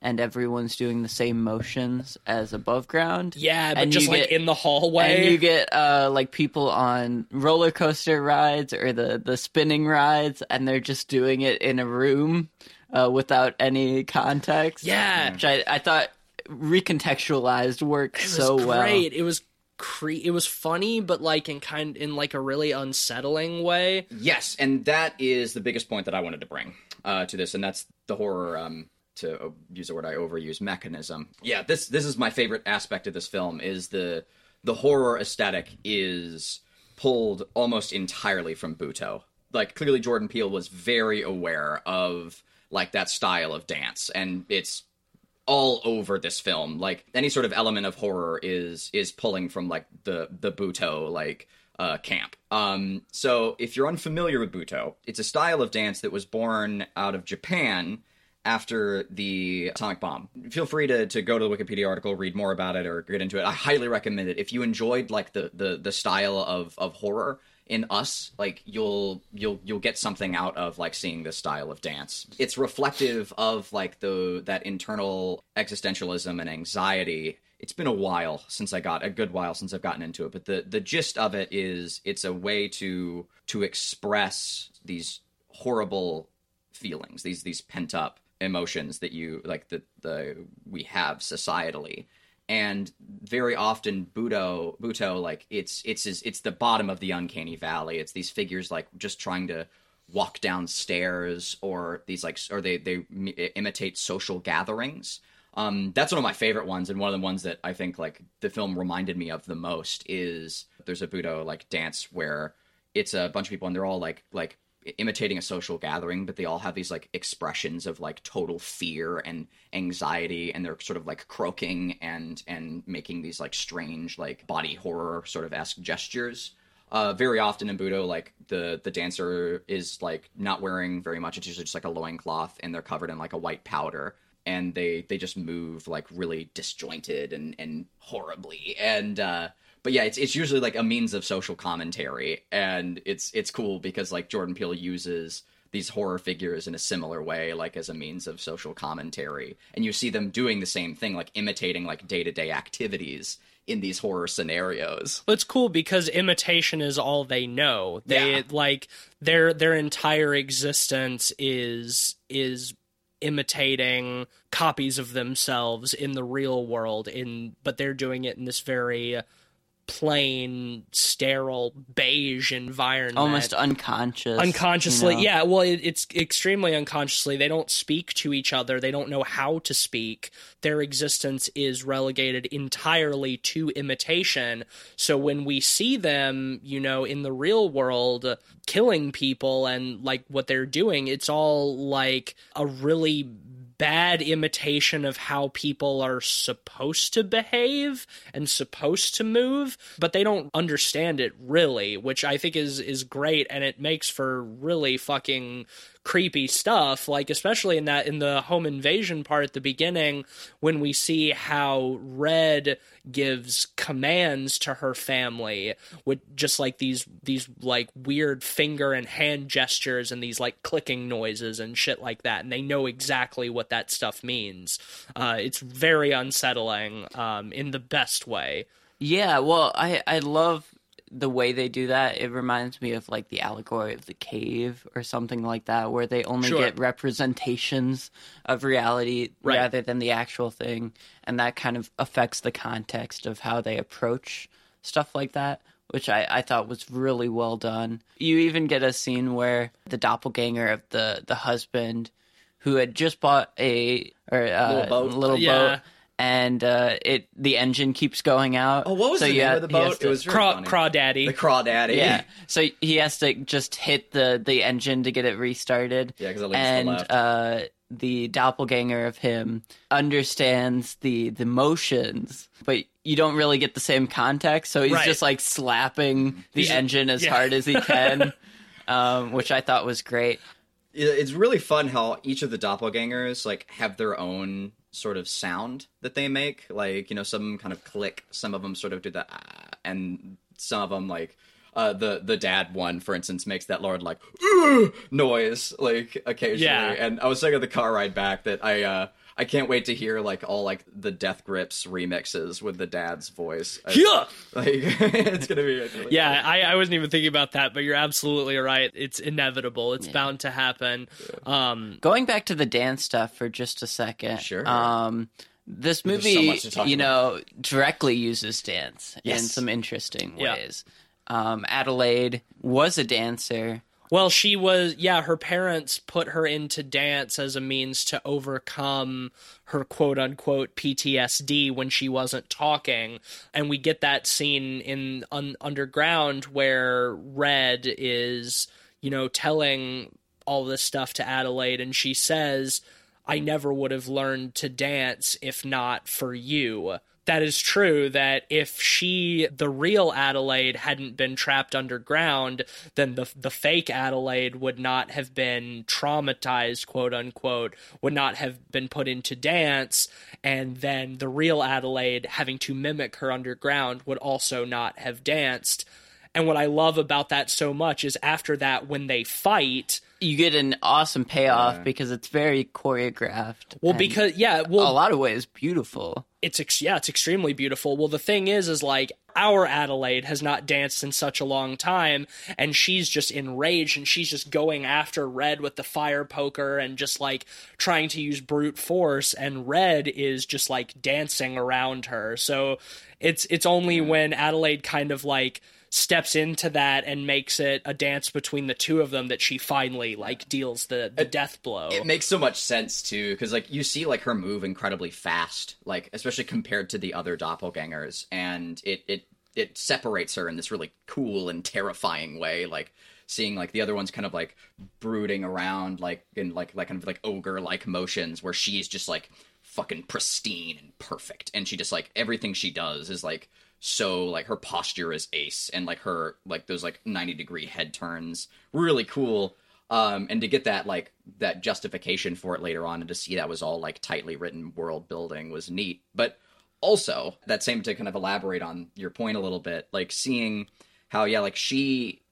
and everyone's doing the same motions as above ground. yeah, but and just you like get- in the hallway. And you get uh, like people on roller coaster rides or the the spinning rides, and they're just doing it in a room uh, without any context. Yeah. which I, I thought recontextualized worked It was so well. great. It was cre- it was funny, but like in kind in like a really unsettling way. Yes, and that is the biggest point that I wanted to bring uh, to this, and that's the horror. Um, to use a word I overuse, mechanism. Yeah, this this is my favorite aspect of this film. Is the the horror aesthetic is pulled almost entirely from Butoh. Like clearly, Jordan Peele was very aware of like that style of dance, and it's all over this film. Like any sort of element of horror is is pulling from like the the Butoh like uh, camp. Um, so if you're unfamiliar with Butoh, it's a style of dance that was born out of Japan after the atomic bomb. Feel free to, to go to the Wikipedia article, read more about it, or get into it. I highly recommend it. If you enjoyed like the the, the style of, of horror in us, like you'll you'll you'll get something out of like seeing this style of dance. It's reflective of like the that internal existentialism and anxiety it's been a while since I got a good while since I've gotten into it, but the the gist of it is it's a way to to express these horrible feelings, these these pent up emotions that you like that the we have societally. And very often Butoh Butoh like it's it's it's the bottom of the uncanny valley. It's these figures like just trying to walk downstairs or these like or they they imitate social gatherings um, that's one of my favorite ones, and one of the ones that I think like the film reminded me of the most is there's a Butoh like dance where it's a bunch of people and they're all like like imitating a social gathering, but they all have these like expressions of like total fear and anxiety, and they're sort of like croaking and and making these like strange like body horror sort of esque gestures. Uh, very often in Butoh, like the the dancer is like not wearing very much. It's usually just like a loincloth, and they're covered in like a white powder, and they they just move like really disjointed and and horribly. And uh, but yeah, it's it's usually like a means of social commentary, and it's it's cool because like Jordan Peele uses these horror figures in a similar way, like as a means of social commentary, and you see them doing the same thing, like imitating like day to day activities in these horror scenarios. It's cool because imitation is all they know. They Yeah. like their their entire existence is is imitating copies of themselves in the real world in but they're doing it in this very plain sterile beige environment Almost unconscious. unconsciously you know? yeah well it, it's extremely unconsciously they don't speak to each other they don't know how to speak their existence is relegated entirely to imitation so when we see them you know in the real world killing people and like what they're doing it's all like a really bad imitation of how people are supposed to behave and supposed to move but they don't understand it really which i think is is great and it makes for really fucking creepy stuff like especially in that in the home invasion part at the beginning when we see how red gives commands to her family with just like these these like weird finger and hand gestures and these like clicking noises and shit like that and they know exactly what that stuff means. Uh, it's very unsettling um, in the best way. Yeah, well, I I love the way they do that. It reminds me of like the allegory of the cave or something like that, where they only Sure. get representations of reality Right. rather than the actual thing, and that kind of affects the context of how they approach stuff like that. Which I, I thought was really well done. You even get a scene where the doppelganger of the, the husband, who had just bought a or uh, Little boat. little Yeah. boat, and uh, it the engine keeps going out. Oh, what was so the name ha- of the boat? to- It was very Craw, funny. crawdaddy the Crawdaddy. yeah. So he has to just hit the the engine to get it restarted. Yeah, 'cause it leans to the and left. uh, the doppelganger of him understands the the motions, but you don't really get the same context. So he's Right. just like slapping the He's- engine as yeah. hard as he can, um, which I thought was great. It's really fun how each of the doppelgangers like have their own sort of sound that they make like you know some kind of click some of them sort of do the ah, and some of them like uh, the the dad one for instance makes that lord like noise like occasionally Yeah. and i was saying on the car ride back that i uh I can't wait to hear like all like the Death Grips remixes with the dad's voice. I- Yeah. like it's gonna be really Yeah, I, I wasn't even thinking about that, but you're absolutely right. It's inevitable. It's bound to happen. Um, Going back to the dance stuff for just a second. Sure. Um, this There's so movie, much to talk you about. know, directly uses dance in some interesting Yeah. ways. Um, Adelaide was a dancer. Well, she was, yeah, her parents put her into dance as a means to overcome her quote unquote PTSD when she wasn't talking. And we get that scene in un- Underground where Red is, you know, telling all this stuff to Adelaide, and she says, I never would have learned to dance if not for you. That is true that if she, the real Adelaide, hadn't been trapped underground, then the, the fake Adelaide would not have been traumatized, quote unquote, would not have been put into dance, and then the real Adelaide, having to mimic her underground, would also not have danced. And what I love about that so much is after that, when they fight, You get an awesome payoff because it's very choreographed. well, because, yeah, well, a lot of ways beautiful. It's ex- yeah, it's extremely beautiful. Well, the thing is, is like our Adelaide has not danced in such a long time, and she's just enraged, and she's just going after Red with the fire poker and just like trying to use brute force, and Red is just like dancing around her. So it's it's only when Adelaide kind of like steps into that and makes it a dance between the two of them that she finally like deals the, the death blow. It makes so much sense too, because like you see like her move incredibly fast, like especially compared to the other doppelgangers, and it it it separates her in this really cool and terrifying way. Like seeing like the other one's kind of like brooding around like in like like kind of like ogre like motions where she's just like fucking pristine and perfect and she just like everything she does is like so like her posture is ace and like her like those like 90 degree head turns really cool. Um and to get that like that justification for it later on and to see that was all like tightly written world building was neat. But also that same to kind of elaborate on your point a little bit like seeing how yeah like she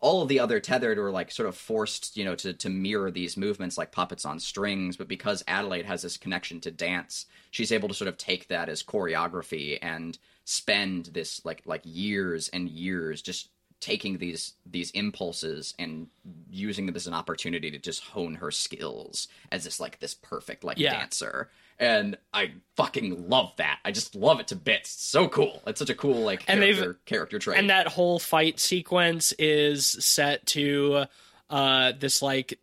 all of the other tethered were like sort of forced you know to to mirror these movements like puppets on strings but because adelaide has this connection to dance she's able to sort of take that as choreography and spend this like like years and years just taking these these impulses and using them as an opportunity to just hone her skills as this like this perfect like Yeah. dancer. And i fucking love that. I just love it to bits. It's so cool. It's such a cool like And character, character trait. And that whole fight sequence is set to uh this like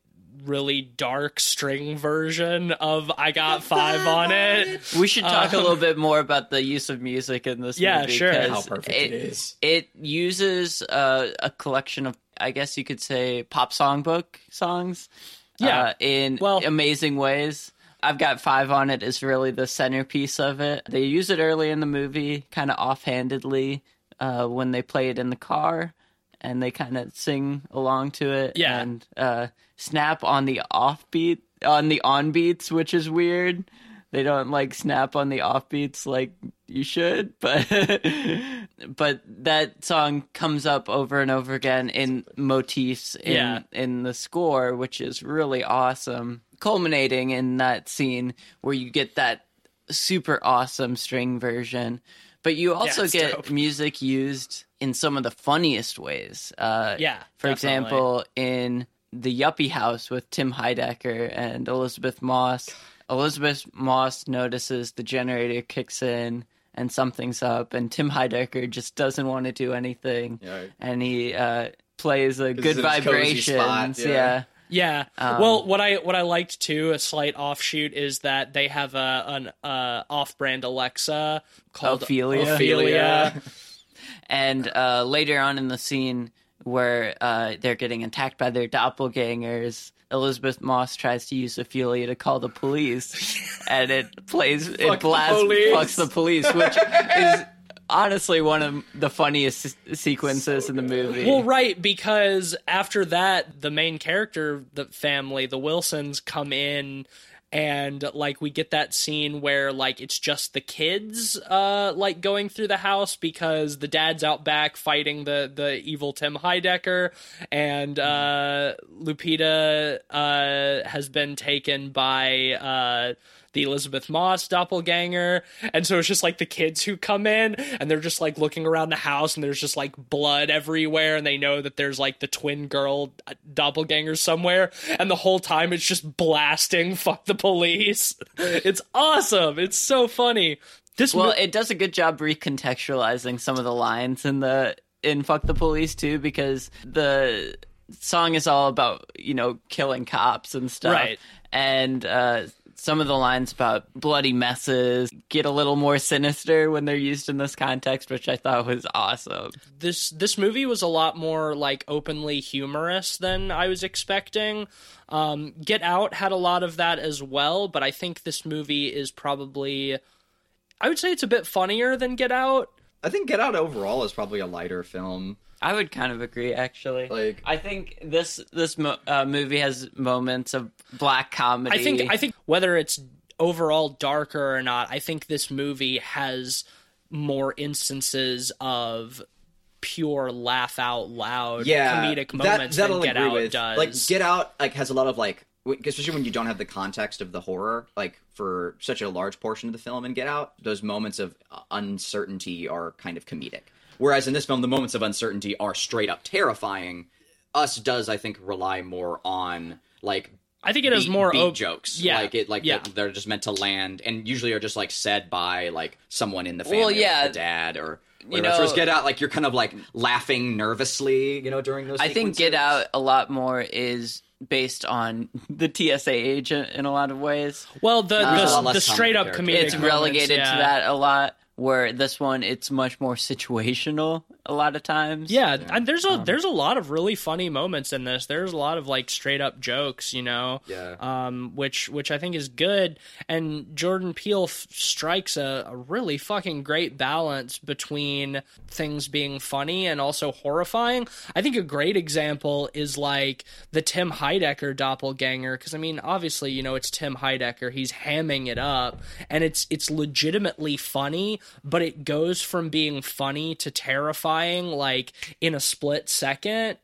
really dark string version of I got five on it. We should talk a Um, little bit more about the use of music in this Yeah, movie. sure. 'cause How perfect it is. It uses uh, a collection of, I guess you could say, pop songbook songs. Yeah. uh, in Well- amazing ways. I've got five on it. Is really the centerpiece of it. They use it early in the movie, kind of offhandedly, uh, when they play it in the car, and they kind of sing along to it. Yeah. and uh, snap on the offbeat on the on beats, which is weird. They don't like snap on the offbeats like you should, but but that song comes up over and over again in motifs in Yeah. in the score, which is really awesome. Culminating in that scene where you get that super awesome string version, but you also it's get dope. music used in some of the funniest ways. Uh, Yeah, for definitely. example, in the Yuppie House with Tim Heidecker and Elisabeth Moss. Elisabeth Moss notices the generator kicks in and something's up, and Tim Heidecker just doesn't want to do anything, Yeah. and he uh, plays a good is his cozy vibrations. yeah. yeah. Yeah. Um, well, what I what I liked too, a slight offshoot, is that they have a an uh, off-brand Alexa called Ophelia. Ophelia. And uh, later on in the scene where uh, they're getting attacked by their doppelgangers, Elisabeth Moss tries to use Ophelia to call the police, and it plays, it blasts, police. fucks the police, which is honestly one of the funniest sequences in the movie. Well, right, because after that, the main character, the family, the Wilsons, come in and like we get that scene where like it's just the kids uh like going through the house because the dad's out back fighting the the evil Tim Heidecker and uh Lupita uh has been taken by uh the Elisabeth Moss doppelganger. And so it's just like the kids who come in and they're just like looking around the house and there's just like blood everywhere and they know that there's like the twin girl uh, doppelganger somewhere. And the whole time it's just blasting fuck the police. It's awesome. It's so funny. This Well, mo- it does a good job recontextualizing some of the lines in the in "Fuck the Police" too, because the song is all about you know killing cops and stuff, Right. And uh, some of the lines about bloody messes get a little more sinister when they're used in this context, which I thought was awesome. this this movie was a lot more like openly humorous than I was expecting. Um, Get Out had a lot of that as well, but I think this movie is probably I would say it's a bit funnier than Get Out. I think Get Out overall is probably a lighter film. I would kind of agree, actually. Like- I think this this mo- uh, movie has moments of black comedy. I think I think whether it's overall darker or not, I think this movie has more instances of pure laugh out loud yeah, comedic that- moments that, than I'll Get agree Out with. does. Like Get Out, like has a lot of like, especially when you don't have the context of the horror, like for such a large portion of the film and Get Out, those moments of uncertainty are kind of comedic. Whereas in this film, the moments of uncertainty are straight up terrifying. Us does, I think, rely more on like I think it is beat- more beat op- jokes. Yeah, like it, like yeah. that they're just meant to land, and usually are just like said by like someone in the family, Well, like yeah. the dad or. You Whatever. know- First, get out like you're kind of like laughing nervously, you know, during those. I think Get. Out a lot more is based on the TSA agent in a lot of ways. Well, the There's a the, the straight up comedy comedic It's moments, relegated yeah. to that a lot. Where this one, it's much more situational a lot of times. Yeah, and there's Um, a there's a lot of really funny moments in this. There's a lot of like straight up jokes, you know. Yeah. Um, which which I think is good, and Jordan Peele f- strikes a, a really fucking great balance between things being funny and also horrifying. I think a great example is like the Tim Heidecker doppelganger, because I mean, obviously, you know, it's Tim Heidecker. He's hamming it up, and it's it's legitimately funny, but it goes from being funny to terrifying like in a split second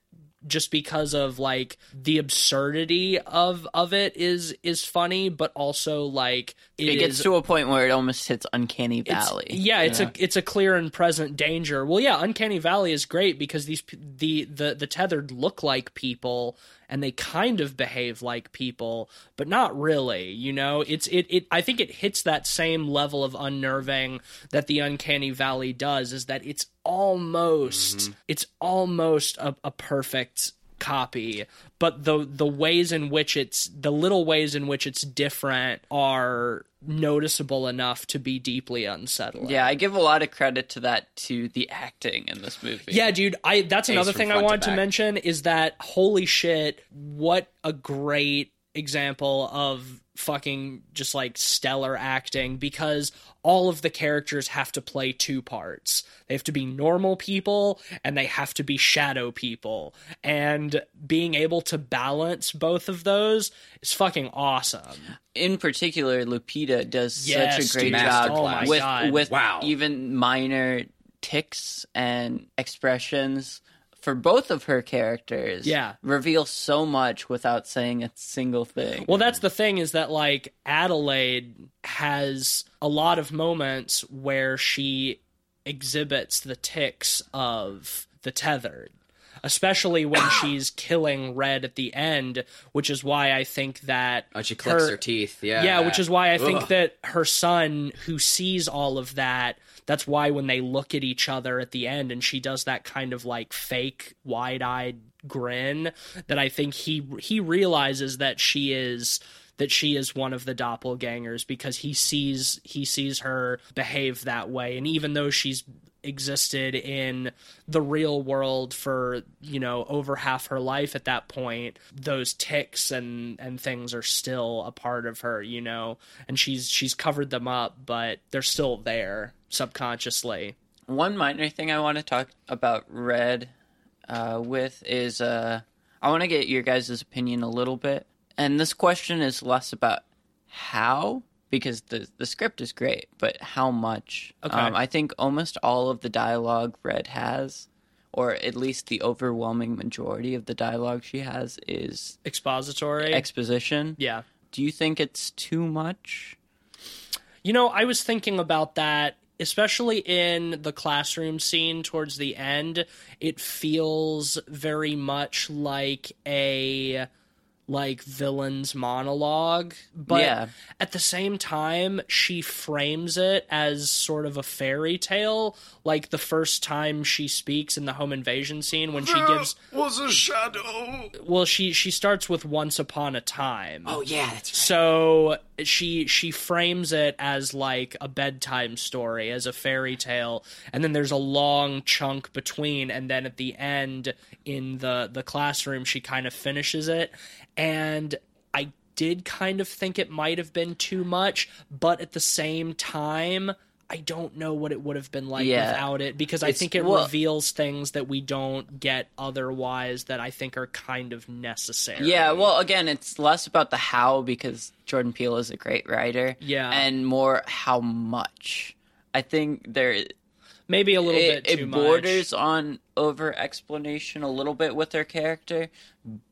just because of like the absurdity of of it is is funny but also like It gets is- to a point where it almost hits uncanny it's- valley. yeah, it's a it's a clear and present danger. Well, yeah, Uncanny Valley is great because these the the the tethered look like people and they kind of behave like people, but not really. You know, it's it it. I think it hits that same level of unnerving that the Uncanny Valley does. Is that it's almost mm-hmm. it's almost a, a perfect copy but the the ways in which it's the little ways in which it's different are noticeable enough to be deeply unsettling. Yeah, I give a lot of credit to that to the acting in this movie. Yeah, dude, I that's another thing I front to wanted to, mention is that holy shit, what a great example of fucking just like stellar acting because all of the characters have to play two parts. They have to be normal people and they have to be shadow people. And being able to balance both of those is fucking awesome. in particular, Lupita does Yes, such a great dude. job Oh with God. with Wow. even minor tics and expressions for both of her characters. Yeah. reveal so much without saying a single thing. Well, that's the thing is that like Adelaide has a lot of moments where she exhibits the tics of the tethered. Especially when she's killing Red at the end, which is why I think that Oh, she clicks her, teeth. Yeah. yeah, which is why I think that her son, who sees all of that, that's why when they look at each other at the end and she does that kind of like fake wide eyed grin, that I think he he realizes that she is that she is one of the doppelgangers because he sees he sees her behave that way. And even though she's existed in the real world for you know over half her life at that point those tics and and things are still a part of her you know and she's she's covered them up but they're still there subconsciously One minor thing I want to talk about Red uh, with is uh, I want to get your guys' opinion a little bit. And this question is less about how, because the, the script is great, but how much. Okay. Um, I think almost all of the dialogue Red has, or at least the overwhelming majority of the dialogue she has, is expository exposition. yeah Do you think it's too much? You know, I was thinking about that, especially in the classroom scene towards the end. It feels very much like a like villain's monologue, but Yeah. at the same time, she frames it as sort of a fairy tale, like the first time she speaks in the home invasion scene when she gives was a shadow. well she she starts with once upon a time. Oh yeah, that's right. So she she frames it as like a bedtime story, as a fairy tale, and then there's a long chunk between, and then at the end in the the classroom, she kind of finishes it, and I did kind of think it might have been too much, but at the same time. I don't know what it would have been like Yeah. without it because I It's- think it well- reveals things that we don't get otherwise that I think are kind of necessary. Yeah, well, again, it's less about the how because Jordan Peele is a great writer. Yeah. and more how much. I think there maybe a little it, bit too it much. borders on over explanation a little bit with her character,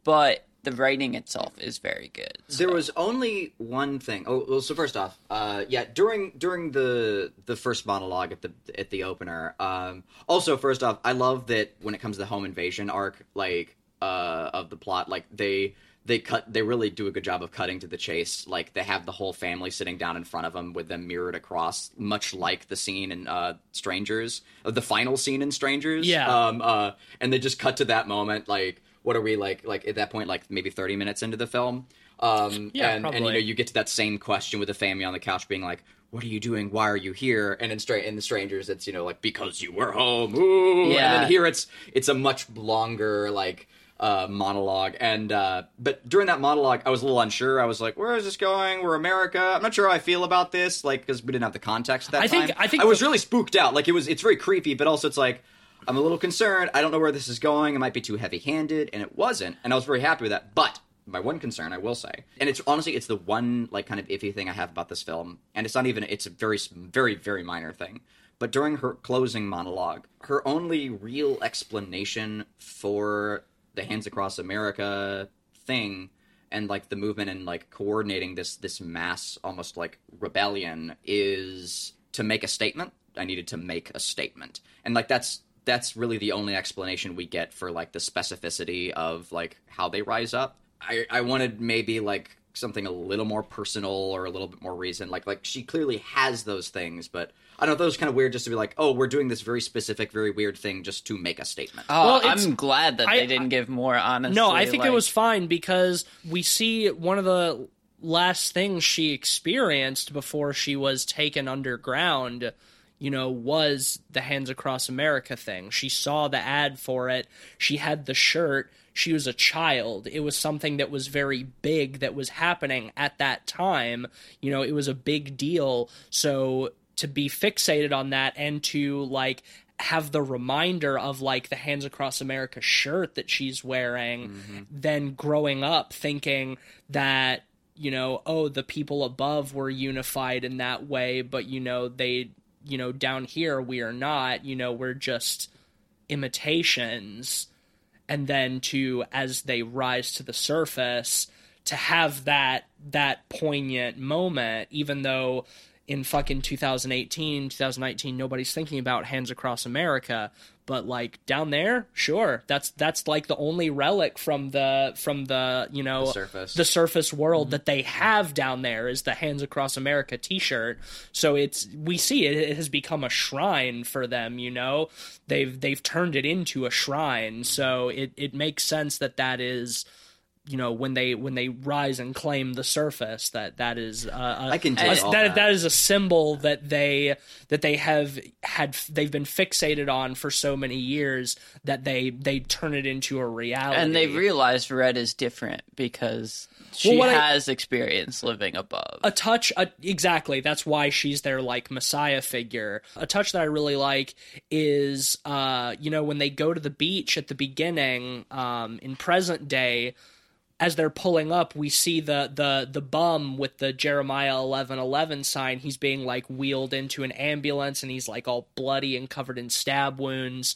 but the writing itself is very good. There was only one thing. Oh, well, so first off, uh, yeah, during during the the first monologue at the at the opener. Um, also, first off, I love that when it comes to the home invasion arc, like uh, of the plot, like they they cut they really do a good job of cutting to the chase. Like they have the whole family sitting down in front of them with them mirrored across, much like the scene in uh, Strangers, the final scene in Strangers. Yeah. Um, uh, and they just cut to that moment, like. What are we like? Like at that point, like maybe thirty minutes into the film, um, Yeah, and, and you know you get to that same question with the family on the couch being like, what are you doing? Why are you here? And in stra- in the strangers, it's you know like because you were home. Ooh. Yeah. And then here it's it's a much longer like uh, monologue. And uh, but during that monologue, I was a little unsure. I was like, where is this going? We're America. I'm not sure how I feel about this. Like because we didn't have the context at that I think- time. I think I was the- really spooked out. Like it was it's very creepy, but also it's like. I'm a little concerned. I don't know where this is going. It might be too heavy-handed, and it wasn't. And I was very happy with that. But my one concern, I will say, and it's honestly, it's the one like kind of iffy thing I have about this film, and it's not even. It's a very, very, very minor thing. But during her closing monologue, her only real explanation for the Hands Across America thing and like the movement and like coordinating this this mass almost like rebellion is to make a statement. I needed to make a statement, and like that's that's really the only explanation we get for like the specificity of like how they rise up. I I wanted maybe like something a little more personal or a little bit more reason. Like like she clearly has those things, but I don't know. That was kind of weird just to be like, oh, we're doing this very specific, very weird thing just to make a statement. Oh, Well, I'm glad that I- they didn't give more honestly. No, I think it was fine because we see one of the last things she experienced before she was taken underground, you know, was the Hands Across America thing. She saw the ad for it. She had the shirt. She was a child. It was something that was very big that was happening at that time. You know, it was a big deal. So to be fixated on that and to like have the reminder of like the hands across america shirt that she's wearing mm-hmm. then growing up thinking that you know oh the people above were unified in that way but you know they you know down here we are not you know we're just imitations. And then to as they rise to the surface to have that that poignant moment even though in fucking 2018 2019 nobody's thinking about hands across america but like down there sure. That's that's like the only relic from the from the you know The surface. the surface world mm-hmm. that they have down there is the hands across america t-shirt. So it's we see it it has become a shrine for them you know? They've they've turned it into a shrine. So it it makes sense that that is you know when they when they rise and claim the surface that that is uh, a, I can that, that. that is a symbol that they that they have had they've been fixated on for so many years that they they turn it into a reality and they realize Red is different because she I- has experience living above. a touch a, exactly that's why she's their like messiah figure a touch that i really like is uh you know when they go to the beach at the beginning um in present day as they're pulling up we see the the the bum with the jeremiah 11 11 sign he's being like wheeled into an ambulance and he's like all bloody and covered in stab wounds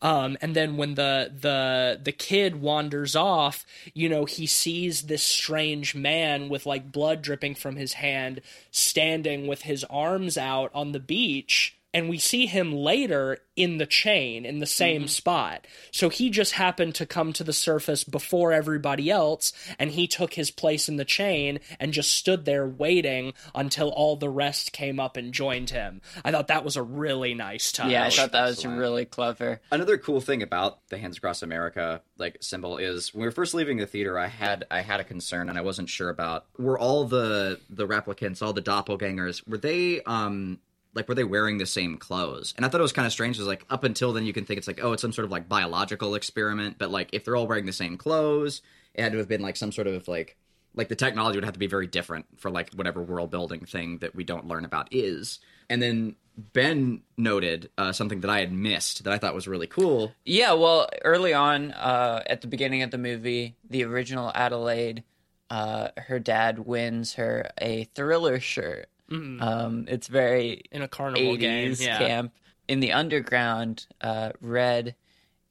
um, and then when the the the kid wanders off, you know, he sees this strange man with like blood dripping from his hand standing with his arms out on the beach. And we see him later in the chain in the same spot. So he just happened to come to the surface before everybody else, and he took his place in the chain and just stood there waiting until all the rest came up and joined him. I thought that was a really nice touch. yeah, I thought that was Excellent. really clever. Another cool thing about the Hands Across America like symbol is when we were first leaving the theater, I had I had a concern and I wasn't sure about were all the the replicants, all the doppelgangers, were they um like were they wearing the same clothes? And I thought it was kind of strange. It was like up until then you can think it's like oh it's some sort of like biological experiment, but like if they're all wearing the same clothes, it had to have been like some sort of like like the technology would have to be very different for like whatever world building thing that we don't learn about is. And then Ben noted uh, something that I had missed that I thought was really cool. Yeah, well, early on, uh, at the beginning of the movie, the original Adelaide, uh, her dad wins her a thriller shirt. Um, it's very in a carnival game. Yeah. camp. In the underground, uh, Red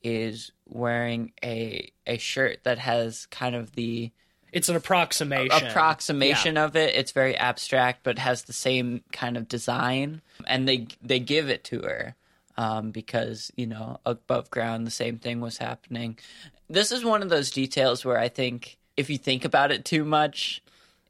is wearing a a shirt that has kind of the It's an approximation. approximation of it. It's very abstract, but has the same kind of design. And they they give it to her um, because you know above ground the same thing was happening. This is one of those details where I think if you think about it too much, Yeah.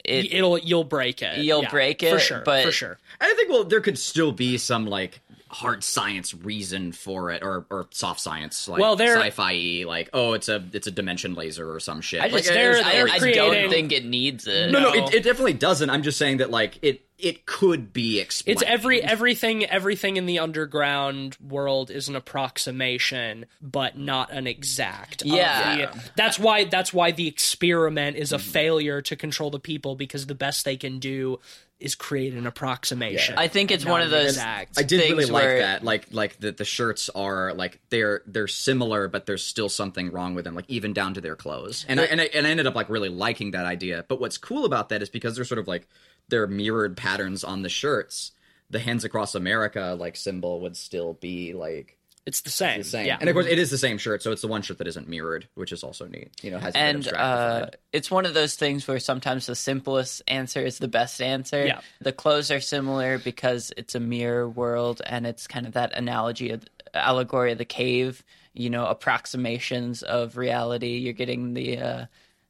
It It'll you'll break it. You'll Yeah, break for sure. but- for sure. I think well there could still be some like hard science reason for it or or soft science like Well, they're- sci-fi like oh it's a it's a dimension laser or some shit. I just like, they're- there's- I, they're I creating- don't think it needs it. no, no, No. it, it definitely doesn't. I'm just saying that like it it could be explained. It's every everything everything in the underground world is an approximation, but not an exact. Yeah. the- that's why that's why the experiment is a mm-hmm. failure to control the people because the best they can do is create an approximation. I think it's one of those- exact. I did really like where- that. Like like the the shirts are like they're they're similar, but there's still something wrong with them. Like even down to their clothes. And I and I, and I ended up like really liking that idea. But what's cool about that is because they're sort of like they're mirrored patterns on the shirts. The hands across America like symbol would still be like it's the same. the same. Yeah. And of course, it is the same shirt, so it's the one shirt that isn't mirrored, which is also neat. You know, has and uh, it's one of those things where sometimes the simplest answer is the best answer. Yeah. The clothes are similar because it's a mirror world, and it's kind of that analogy of allegory of the cave. You know, approximations of reality. You're getting the uh,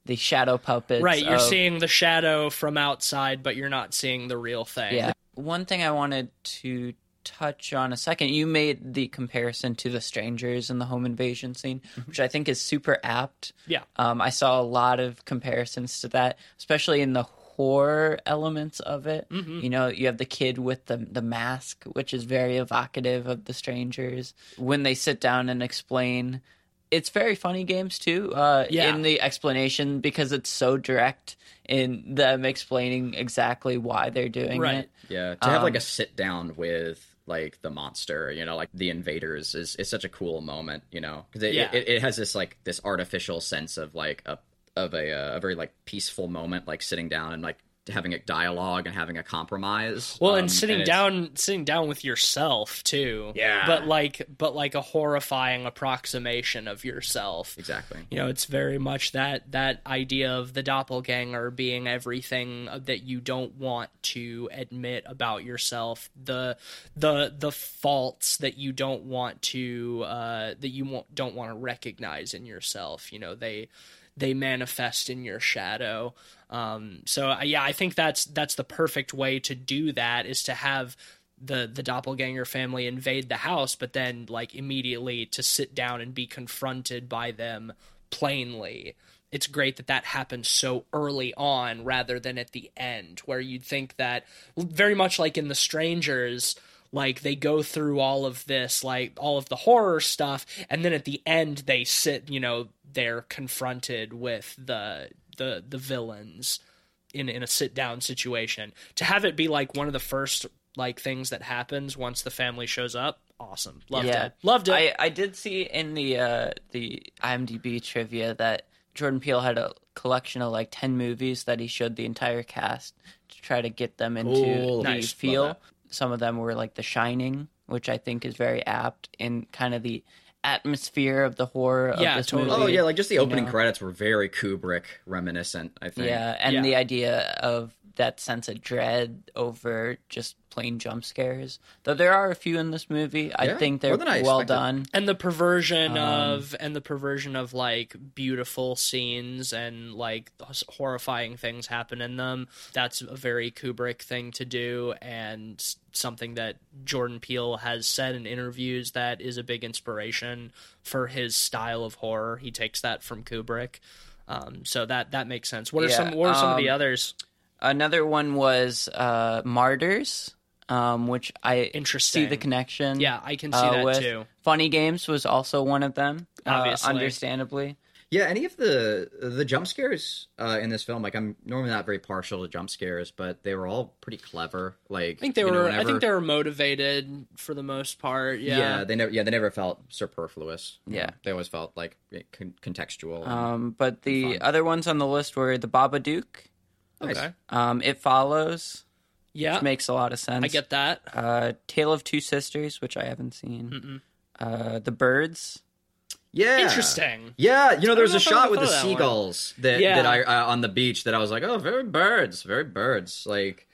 the shadow puppets. right, you're of- seeing the shadow from outside, but you're not seeing the real thing. Yeah. One thing I wanted to touch on a second, you made the comparison to the strangers in the home invasion scene, which I think is super apt. Yeah. Um, I saw a lot of comparisons to that, especially in the horror elements of it. You know, you have the kid with the the mask, which is very evocative of the strangers. When they sit down and explain, it's very funny games too. Uh, Yeah. in the explanation because it's so direct in them explaining exactly why they're doing Right. it. Yeah, to have like Um, a sit down with like the monster, you know, like the invaders is is such a cool moment, you know, because it, Yeah. it, it has this like this artificial sense of like a of a uh, a very like peaceful moment, like sitting down and like having a dialogue and having a compromise. Well, Um, and sitting it's- down, sitting down with yourself too. Yeah. But like, but like a horrifying approximation of yourself. exactly. You know, it's very much that that idea of the doppelganger being everything that you don't want to admit about yourself, the the the faults that you don't want to uh, that you won't, don't want to recognize in yourself. You know, they they manifest in your shadow. Um, so uh, yeah, I think that's that's the perfect way to do that is to have the the doppelganger family invade the house, but then like immediately to sit down and be confronted by them plainly. It's great that that happens so early on rather than at the end, where you'd think that very much like in The Strangers, like they go through all of this, like all of the horror stuff, and then at the end they sit, you know, they're confronted with the the the villains in in a sit down situation. To have it be like one of the first like things that happens once the family shows up, awesome. Loved Yeah. it. Loved it. I, I did see in the uh, the IMDb trivia that Jordan Peele had a collection of like ten movies that he showed the entire cast to try to get them into Cool. the Nice. Feel. Some of them were like The Shining, which I think is very apt in kind of the atmosphere of the horror Yeah, of this totally. movie. Oh yeah, like just the opening know. credits were very Kubrick reminiscent. I think. Yeah, and Yeah. the idea of that sense of dread over just plain jump scares. Though there are a few in this movie, I Yeah, think they're I well done. and the perversion Um, of and the perversion of like beautiful scenes and like horrifying things happen in them that's a very kubrick thing to do and something that jordan peele has said in interviews that is a big inspiration for his style of horror. He takes that from kubrick. Um, so that that makes sense. What are Yeah, some what are some of the um, others Another one was uh, Martyrs, um, which I Interesting. see the connection. yeah i can see uh, that with. too Funny Games was also one of them, uh, Obviously. understandably. Yeah, any of the the jump scares uh, in this film, like I'm normally not very partial to jump scares, but they were all pretty clever. Like i think they you know, were i think they were motivated for the most part yeah, yeah. they never yeah they never felt superfluous. Yeah. they always felt like con- contextual. Um, but the other ones on the list were The Babadook, Nice. Okay um, It Follows, yeah which makes a lot of sense. i get that uh, Tale of Two Sisters, which I haven't seen. Uh, the Birds. Yeah, Interesting. Yeah, you know, there was a shot with the thought of that one. seagulls that Yeah. that I uh, on the beach that I was like, oh, very birds, very birds. Like,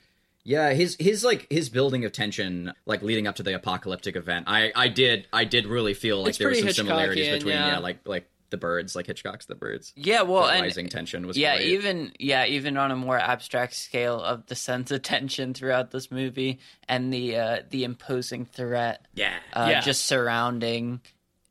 yeah, his his like his building of tension, like leading up to the apocalyptic event. I I did I did really feel like It's there was some pretty similarities between yeah. yeah, like like the birds, like Hitchcock's The Birds. Yeah, well, the and rising tension was yeah, great. even yeah, even on a more abstract scale of the sense of tension throughout this movie and the uh, the imposing threat, yeah. uh, Yeah. just surrounding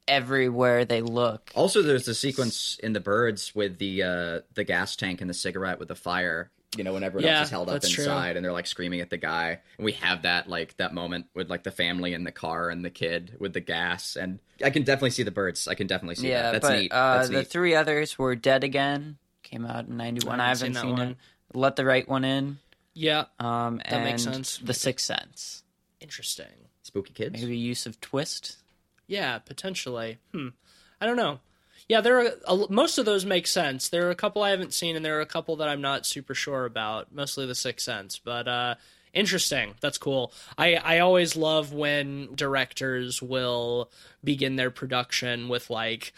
everywhere they look. Also, there's the sequence in The Birds with the uh, the gas tank and the cigarette with the fire. You know, when everyone Yeah, else is held up that's true. inside and they're like screaming at the guy. And we have that like that moment with like the family in the car and the kid with the gas. And I can definitely see the birds. I can definitely see yeah, that. That's but neat. Uh, That's the three others were Dead Again, came out in '91. I I haven't haven't seen, seen that it. Let the Right One In. Yeah, Um, That and makes sense. The Sixth Sense. interesting. Spooky kids. Maybe use of twist. Yeah, potentially. Hmm. I don't know. Yeah, there are a, most of those make sense. There are a couple I haven't seen, and there are a couple that I'm not super sure about. Mostly the Sixth Sense, but uh, interesting. That's cool. I I always love when directors will begin their production with like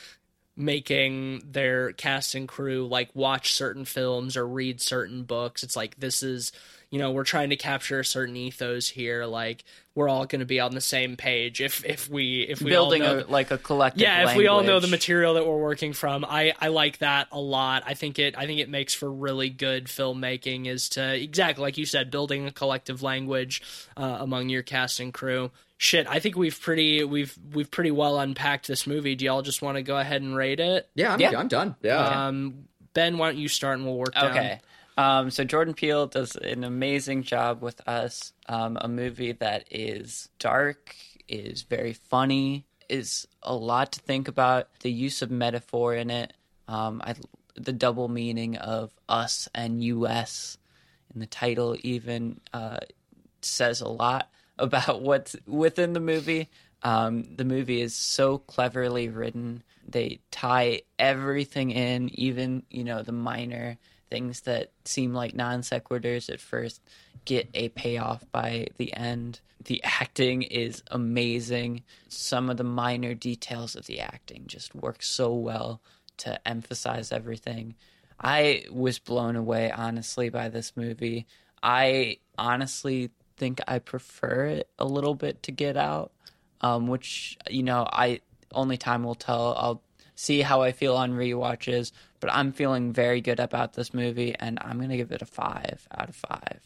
making their cast and crew like watch certain films or read certain books. It's like this is, you know, we're trying to capture a certain ethos here. Like we're all going to be on the same page if if we if we Building all know a, like a collective. yeah if we all know the material that we're working from i i like that a lot i think it i think it makes for really good filmmaking is to exactly like you said building a collective language uh, among your cast and crew shit i think we've pretty we've we've pretty well unpacked this movie do y'all just want to go ahead and rate it yeah, I'm, Yeah. I'm done. Yeah. um ben why don't you start and we'll work down Okay. Um, so Jordan Peele does an amazing job with us. Um, a movie that is dark, is very funny, is a lot to think about. The use of metaphor in it, um, I, the double meaning of us and U.S. in the title, even uh, says a lot about what's within the movie. Um, the movie is so cleverly written. They tie everything in, even you know the minor things that seem like non sequiturs at first get a payoff by the end. The acting is amazing. Some of the minor details of the acting just work so well to emphasize everything. I was blown away, honestly, by this movie. I honestly think I prefer it a little bit to Get Out, um, which you know, I only time will tell. I'll see how I feel on rewatches, but I'm feeling very good about this movie, and I'm gonna give it a five out of five.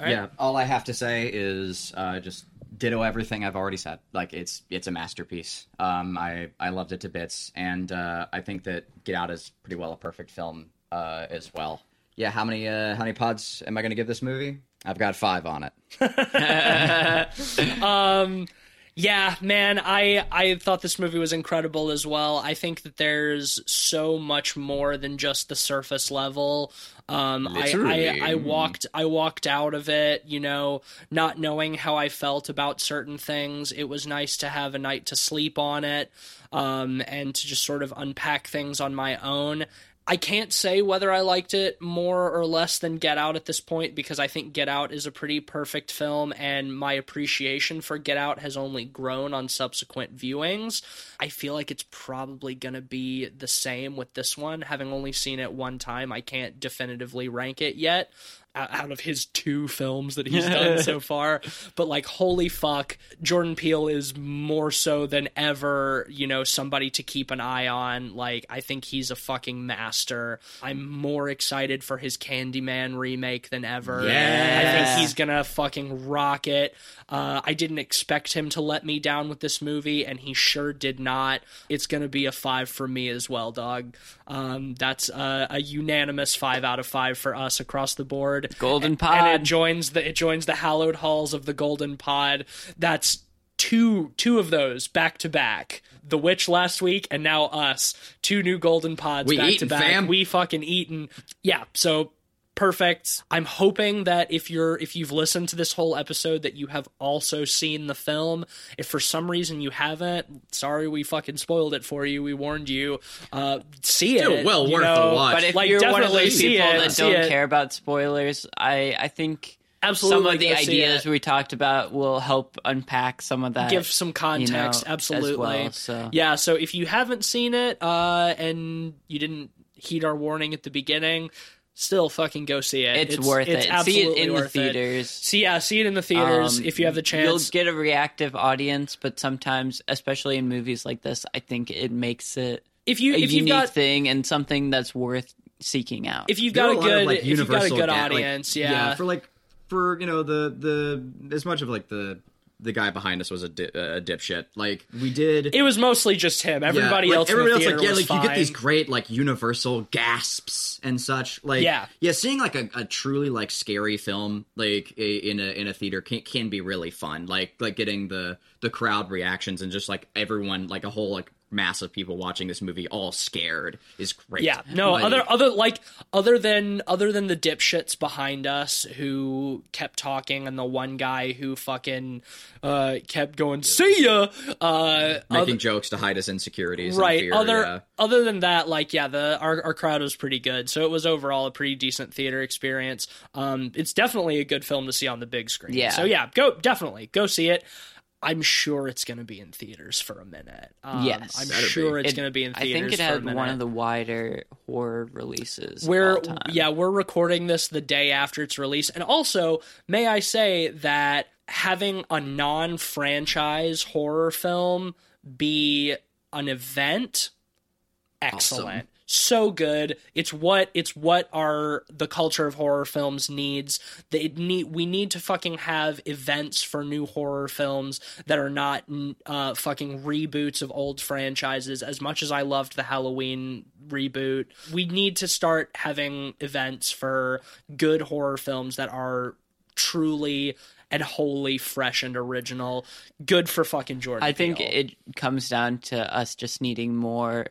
Yeah, all I have to say is uh, just ditto everything I've already said. Like it's it's a masterpiece. Um, I I loved it to bits, and uh, I think that Get Out is pretty well a perfect film uh, as well. Yeah, how many uh, how many pods am I going to give this movie? I've got five on it. Yeah, man, I I thought this movie was incredible as well. I think that there's so much more than just the surface level. Um, I, I I walked I walked out of it, you know, not knowing how I felt about certain things. It was nice to have a night to sleep on it, um, and to just sort of unpack things on my own. I can't say whether I liked it more or less than Get Out at this point because I think Get Out is a pretty perfect film and my appreciation for Get Out has only grown on subsequent viewings. I feel like it's probably going to be the same with this one. Having only seen it one time, I can't definitively rank it yet out of his two films that he's done so far. But like, holy fuck, Jordan Peele is more so than ever, you know, somebody to keep an eye on. Like, I think he's a fucking master. I'm more excited for his Candyman remake than ever. Yeah. I think he's gonna fucking rock it. Uh, I didn't expect him to let me down with this movie, and he sure did not. It's gonna be a five for me as well, dog. Um, that's uh, a unanimous five out of five for us across the board. Golden Pod. and it joins the it joins the hallowed halls of the Golden Pod. That's two two of those back to back. The Witch last week and now us. Two new Golden Pods We back to back. fam. We fucking eaten. Yeah, so perfect. I'm hoping that if you're if you've listened to this whole episode that you have also seen the film. If for some reason you haven't, sorry we fucking spoiled it for you. We warned you. Uh see it. Still well you worth know, the watch. But if Like, you're one of those people it, that don't it. care about spoilers, I I think Absolutely some of the ideas we talked about will help unpack some of that. give some context you know, absolutely as well, so. yeah so if you haven't seen it uh and you didn't heed our warning at the beginning still fucking go see it It's, worth it's it. See it in the worth it. theaters. see yeah see it in the theaters Um, if you have the chance. You'll get a reactive audience, but sometimes, especially in movies like this, I think it makes it if you a if you've unique got thing and something that's worth seeking out. if you've got are a lot of, good like, if you've got a good ga- like, audience, yeah. for like for you know the the as much of like the the guy behind us was a, di- a dipshit. Like we did. it was mostly just him. yeah, Everybody like, else, everybody in the else, like yeah, was like you get these great like universal gasps and such. Like Yeah. yeah, seeing like a, a truly like scary film like i- in a in a theater can can be really fun. Like like getting the the crowd reactions and just like everyone like a whole like mass of people watching this movie all scared is great. Yeah, no, Like, other other like other than other than the dipshits behind us who kept talking and the one guy who fucking uh kept going see ya uh making jokes to hide his insecurities. and right fear, other yeah. other than that like yeah the our, our crowd was pretty good so it was overall a pretty decent theater experience um it's definitely a good film to see on the big screen Yeah. so yeah go definitely go see it i'm sure it's going to be in theaters for a minute um, Yes. i'm Better be. sure it's It- going to be in theaters. I think it had one of the wider horror releases. of we're yeah we're recording this the day after its release and also may i say that having a non-franchise horror film be an event excellent so good. It's what it's what our the culture of horror films needs. That it need we need to fucking have events for new horror films that are not uh fucking reboots of old franchises. As much as i loved the halloween reboot we need to start having events for good horror films that are truly and wholly fresh and original. Good for fucking jordan I think Peele. it comes down to us just needing more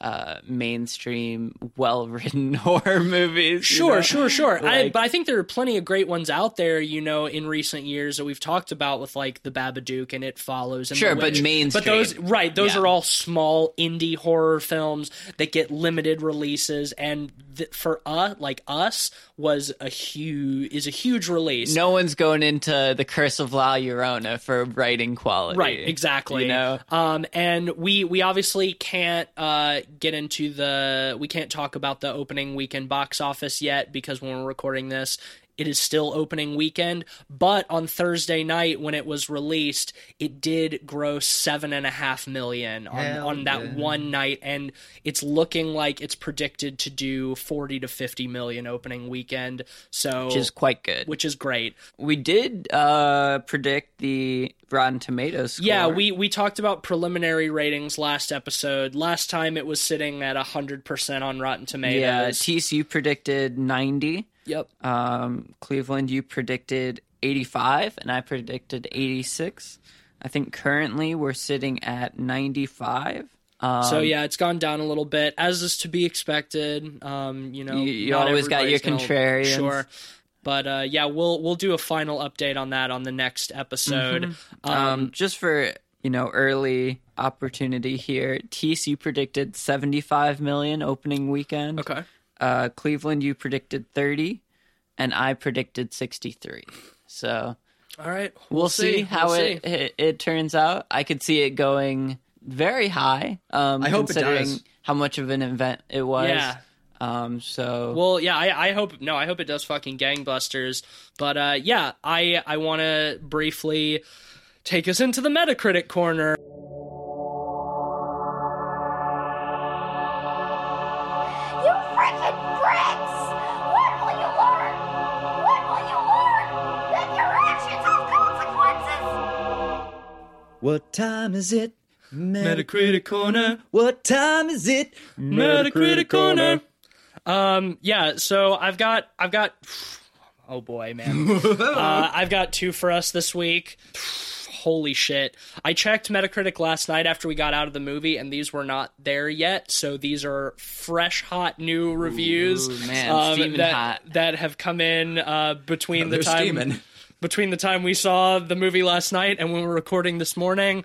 uh, mainstream, well-written horror movies. Sure, know? sure, sure. I, but I think there are plenty of great ones out there, you know, in recent years that we've talked about with like the Babadook and It Follows. And Sure, but mainstream. But those, right? Those Yeah. are all small indie horror films that get limited releases, and th- for us, like us, was a huge is a huge release. No one's going into the Curse of La Llorona for writing quality. Right, exactly. You know, um, and we we obviously can't uh, get into the we can't talk about the opening weekend box office yet because when we're recording this, it is still opening weekend. But on Thursday night when it was released, it did gross seven and a half million on Hell on that yeah. one night, and it's looking like it's predicted to do forty to fifty million opening weekend. So which is quite good. which is great. we did uh, predict the Rotten Tomatoes score. Yeah, we we talked about preliminary ratings last episode. Last time it was sitting at 100% on Rotten Tomatoes. yeah. Tease, you predicted ninety. Yep. Um, Cleveland, you predicted 85, and I predicted 86. I think currently we're sitting at 95. Um, so yeah, it's gone down a little bit as is to be expected. Um, you know, You- you always got your contrarians. Sure. But uh, yeah, we'll we'll do a final update on that on the next episode. Um, um, just for you know early opportunity here, you predicted 75 million opening weekend. okay. Uh, Cleveland, you predicted 30, and I predicted 63. So All right. we'll, see, how We'll it, it it turns out. I could see it going very high. Um, I hope it considering does. how much of an event it was. Yeah. Um. So Well, yeah, I, I hope no, I hope it does fucking gangbusters. But uh, yeah, I I want to briefly take us into the Metacritic corner. What time is it? Metacritic corner. What time is it? Metacritic corner. Um, yeah. So I've got I've got. Oh boy, man. uh, I've got two for us this week. Holy shit. I checked Metacritic last night after we got out of the movie, and these were not there yet. So these are fresh, hot, new reviews Ooh, man, um, steaming that, hot. that have come in uh, between the time steaming. Between the time we saw the movie last night and when we're recording this morning.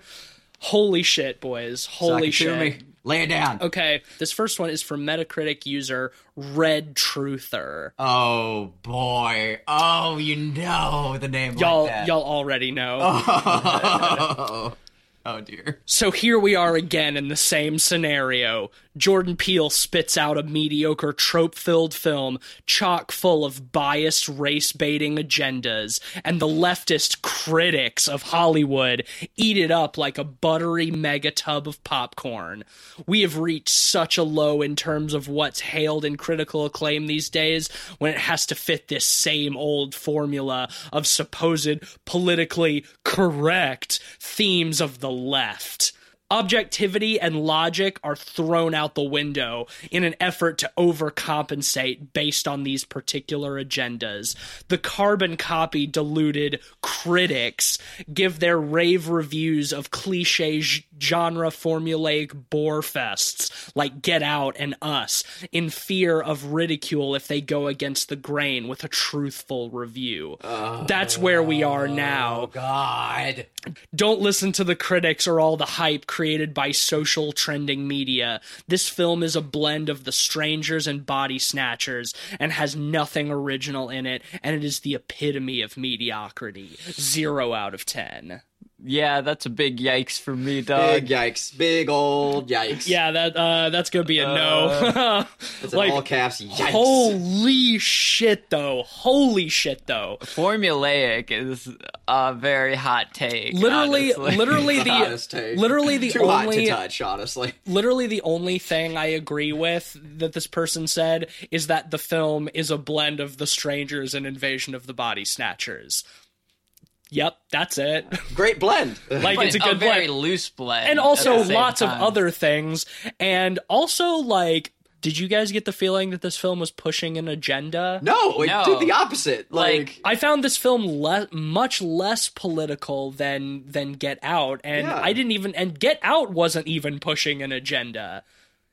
Holy shit, boys! Holy Suck it to shit! me. Lay it down. Okay, this first one is from Metacritic user Red Truther. Oh boy. Oh, you know the name y'all, like that. y'all already know. Oh. oh dear. So here we are again in the same scenario. Jordan Peele spits out a mediocre trope filled film chock full of biased race baiting agendas, and the leftist critics of Hollywood eat it up like a buttery mega tub of popcorn. We have reached such a low in terms of what's hailed in critical acclaim these days when it has to fit this same old formula of supposed politically correct themes of the left objectivity and logic are thrown out the window in an effort to overcompensate based on these particular agendas. The carbon copy deluded critics give their rave reviews of cliche genre formulaic bore fests like Get Out and Us in fear of ridicule if they go against the grain with a truthful review. That's where we are oh, now God. Don't listen to the critics or all the hype created by social trending media. This film is a blend of The Strangers and Body Snatchers and has nothing original in it, and it is the epitome of mediocrity. Zero out of ten. Yeah, that's a big yikes for me, dog. Big yikes. Big old yikes. Yeah, that uh, that's gonna be a no. It's in like, all caps. Yikes. Holy shit, though! Holy shit, though! Formulaic is a very hot take. Literally, honestly. literally the Hottest take. literally the Too hot to touch, honestly. literally the only thing I agree with that this person said is that the film is a blend of The Strangers and Invasion of the Body Snatchers. Yep, that's it. Great blend. Like But it's a good very blend. loose blend, And also the same lots of other things. And also like did you guys get the feeling that this film was pushing an agenda? no, it No. did the opposite. Like, Like- I found this film le- much less political than than Get Out, and Yeah. I didn't even and Get Out wasn't even pushing an agenda.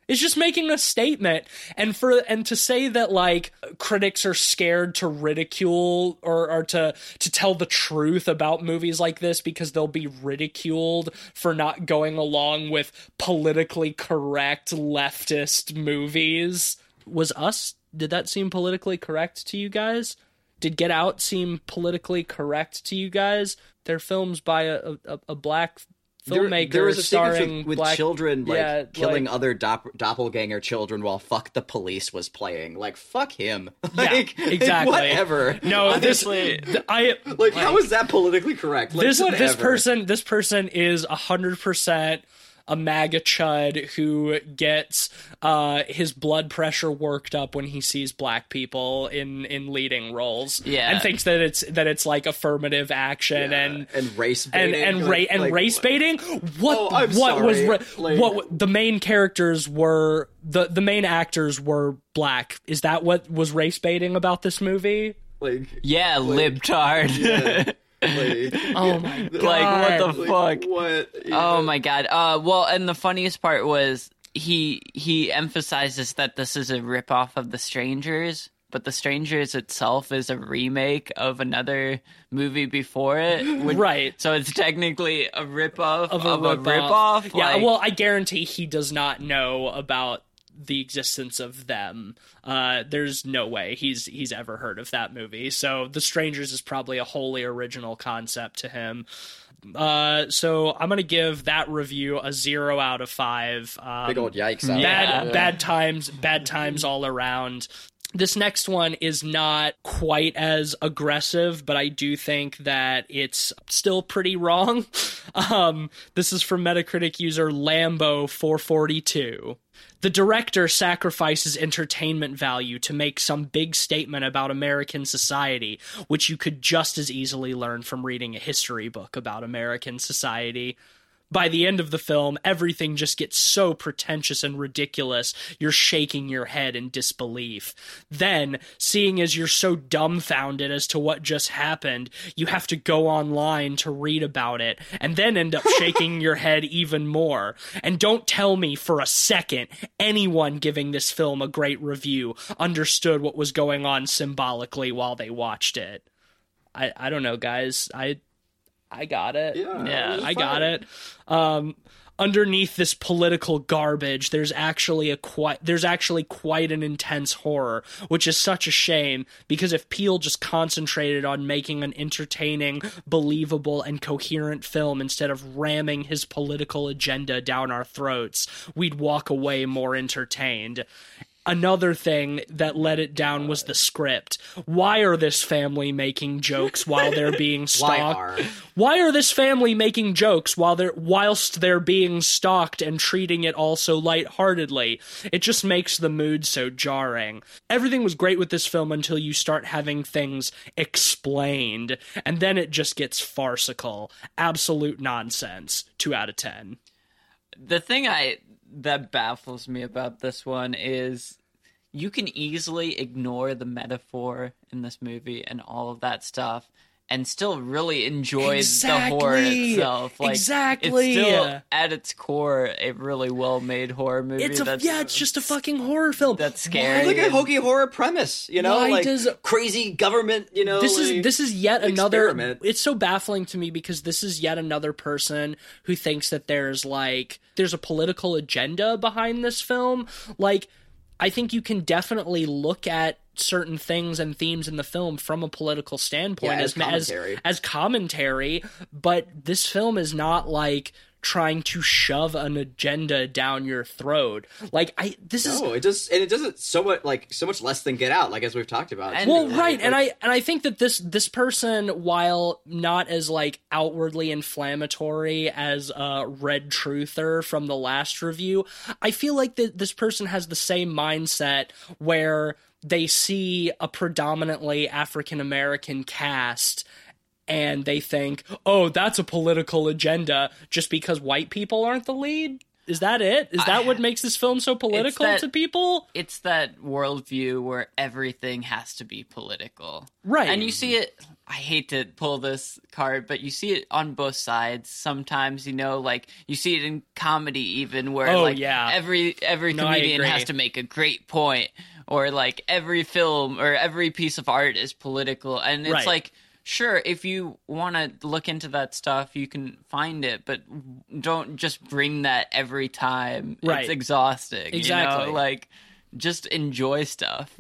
It's just making a statement, and for and to say that like critics are scared to ridicule or or to to tell the truth about movies like this because they'll be ridiculed for not going along with politically correct leftist movies. Was us? Did that seem politically correct to you guys? Did Get Out seem politically correct to you guys? They're films by a a, a black filmmaker there was a sequence starring with, with black children like Yeah, killing like- other dop- doppelganger children while "Fuck the Police" was playing. Like, fuck him. Yeah, like, exactly. Whatever. No, this Honestly, th- I Like, how is that politically correct? Like, this this person this person is hundred percent a MAGA chud who gets uh, his blood pressure worked up when he sees black people in, in leading roles, Yeah. and thinks that it's that it's like affirmative action Yeah, and and race and baiting, and like- ra- and like, race baiting. What Oh, I'm what was ra- Like- what the main characters were the the main actors were black. Is that what was race baiting about this movie? Like, yeah, libtard. Like, Oh my god! like what the like, fuck? What? Oh my god. Uh well and the funniest part was he he emphasizes that this is a ripoff of The Strangers, but The Strangers itself is a remake of another movie before it. which- Right. So it's technically a ripoff of of a, a, ripoff. ripoff. Yeah, like- well, I guarantee he does not know about the existence of them. Uh, there's no way he's he's ever heard of that movie. So The Strangers is probably a wholly original concept to him. Uh, so I'm gonna give that review a zero out of five. Um, Big old yikes! out bad there. bad times bad times all around this next one is not quite as aggressive but i do think that it's still pretty wrong um, this is from metacritic user lambo 442 the director sacrifices entertainment value to make some big statement about American society, which you could just as easily learn from reading a history book about American society by the end of the film, everything just gets so pretentious and ridiculous, you're shaking your head in disbelief. Then, seeing as you're so dumbfounded as to what just happened, you have to go online to read about it, and then end up shaking your head even more. And don't tell me for a second anyone giving this film a great review understood what was going on symbolically while they watched it. I, I don't know, guys. I I got it. Yeah, Yeah, it was I got it. Um, underneath this political garbage there's actually a quite there's actually quite an intense horror which is such a shame because if Peele just concentrated on making an entertaining believable and coherent film instead of ramming his political agenda down our throats we'd walk away more entertained another thing that let it down was the script. Why are this family making jokes while they're being Why stalked? are? Why are this family making jokes while they're whilst they're being stalked and treating it all so lightheartedly? It just makes the mood so jarring. Everything was great with this film until you start having things explained, and then it just gets farcical. Absolute nonsense. Two out of ten. the thing I that baffles me about this one is you can easily ignore the metaphor in this movie and all of that stuff and still really enjoy the horror itself. Like Exactly. it's still at its core a really well made horror movie. It's a that's, yeah, it's just a fucking horror film. that's scary. It's like a hokey horror premise, you know, Why like does- crazy government, you know. this like- is this is yet another experiment. it's so baffling to me because this is yet another person who thinks that there's like there's a political agenda behind this film like i think you can definitely look at certain things and themes in the film from a political standpoint Yeah, as as commentary. as commentary but this film is not like trying to shove an agenda down your throat like i this is No, it just and it doesn't so much like so much less than Get Out, like as we've talked about. And- well Like, right and i and i think that this this person while not as like outwardly inflammatory as uh red truther from the last review i feel like that this person has the same mindset where they see a predominantly african american cast and they think oh that's a political agenda just because white people aren't the lead is that it is that what makes this film so political that- to people it's that worldview where everything has to be political. Right. And you see it, I hate to pull this card, but you see it on both sides. Sometimes, you know, like you see it in comedy even where Oh, like yeah. every every comedian agree. has to make a great point or like every film or every piece of art is political and it's Right. like Sure, if you want to look into that stuff, you can find it, but don't just bring that every time. Right. It's exhausting. You Exactly. know? Like, just enjoy stuff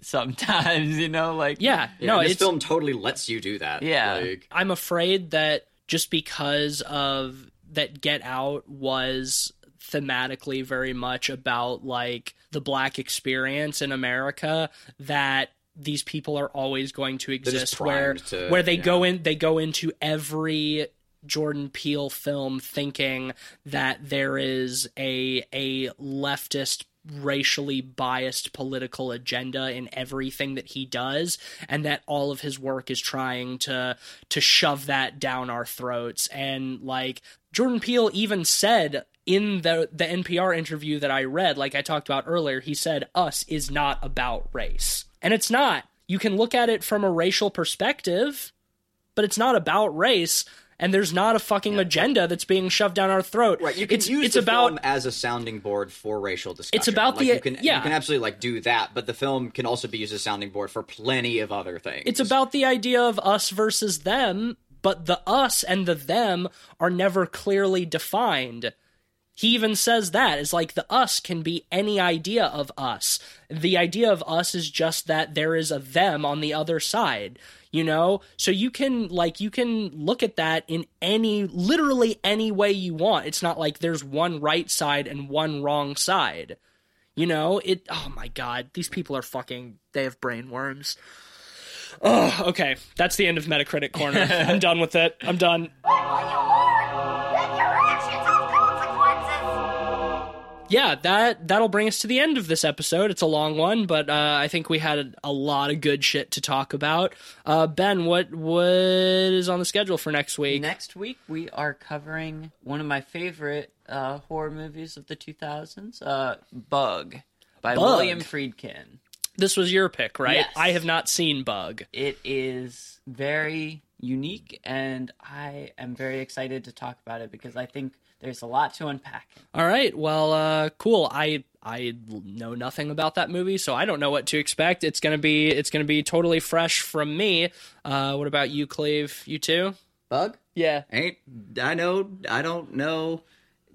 sometimes, you know? Like, yeah, Yeah, no this film totally lets you do that. Yeah. like, I'm afraid that just because of that Get Out was thematically very much about like the black experience in America that these people are always going to exist where to- where they yeah. go in they go into every Jordan Peele film thinking that there is a a leftist racially biased political agenda in everything that he does and that all of his work is trying to to shove that down our throats and like Jordan Peele even said in the the NPR interview that I read like I talked about earlier he said us is not about race and it's not you can look at it from a racial perspective but it's not about race and there's not a fucking agenda that's being shoved down our throat Right, you can it's, use it's the about film as a sounding board for racial discussion. It's about like the- you can yeah. you can absolutely like do that, but the film can also be used as a sounding board for plenty of other things. It's about the idea of us versus them, but the us and the them are never clearly defined. He even says that is like the us can be any idea of us. The idea of us is just that there is a them on the other side, you know? So you can like you can look at that in any literally any way you want. It's not like there's one right side and one wrong side. You know, it oh my god, these people are fucking they have brain worms. Oh, okay. That's the end of Metacritic Corner. I'm done with it. I'm done. Yeah, that that'll bring us to the end of this episode. It's a long one, but uh, I think we had a, a lot of good shit to talk about. Uh, ben, what what is on the schedule for next week? Next week, we are covering one of my favorite uh, horror movies of the 2000s, uh, Bug, by Bug? William Friedkin. This was your pick, right? Yes. I have not seen Bug. It is very unique, and I am very excited to talk about it because I think there's a lot to unpack. All right. Well, uh, cool. I I know nothing about that movie, so I don't know what to expect. It's gonna be it's gonna be totally fresh from me. Uh, what about you, Cleve? You too? bug. Yeah. Ain't I know I don't know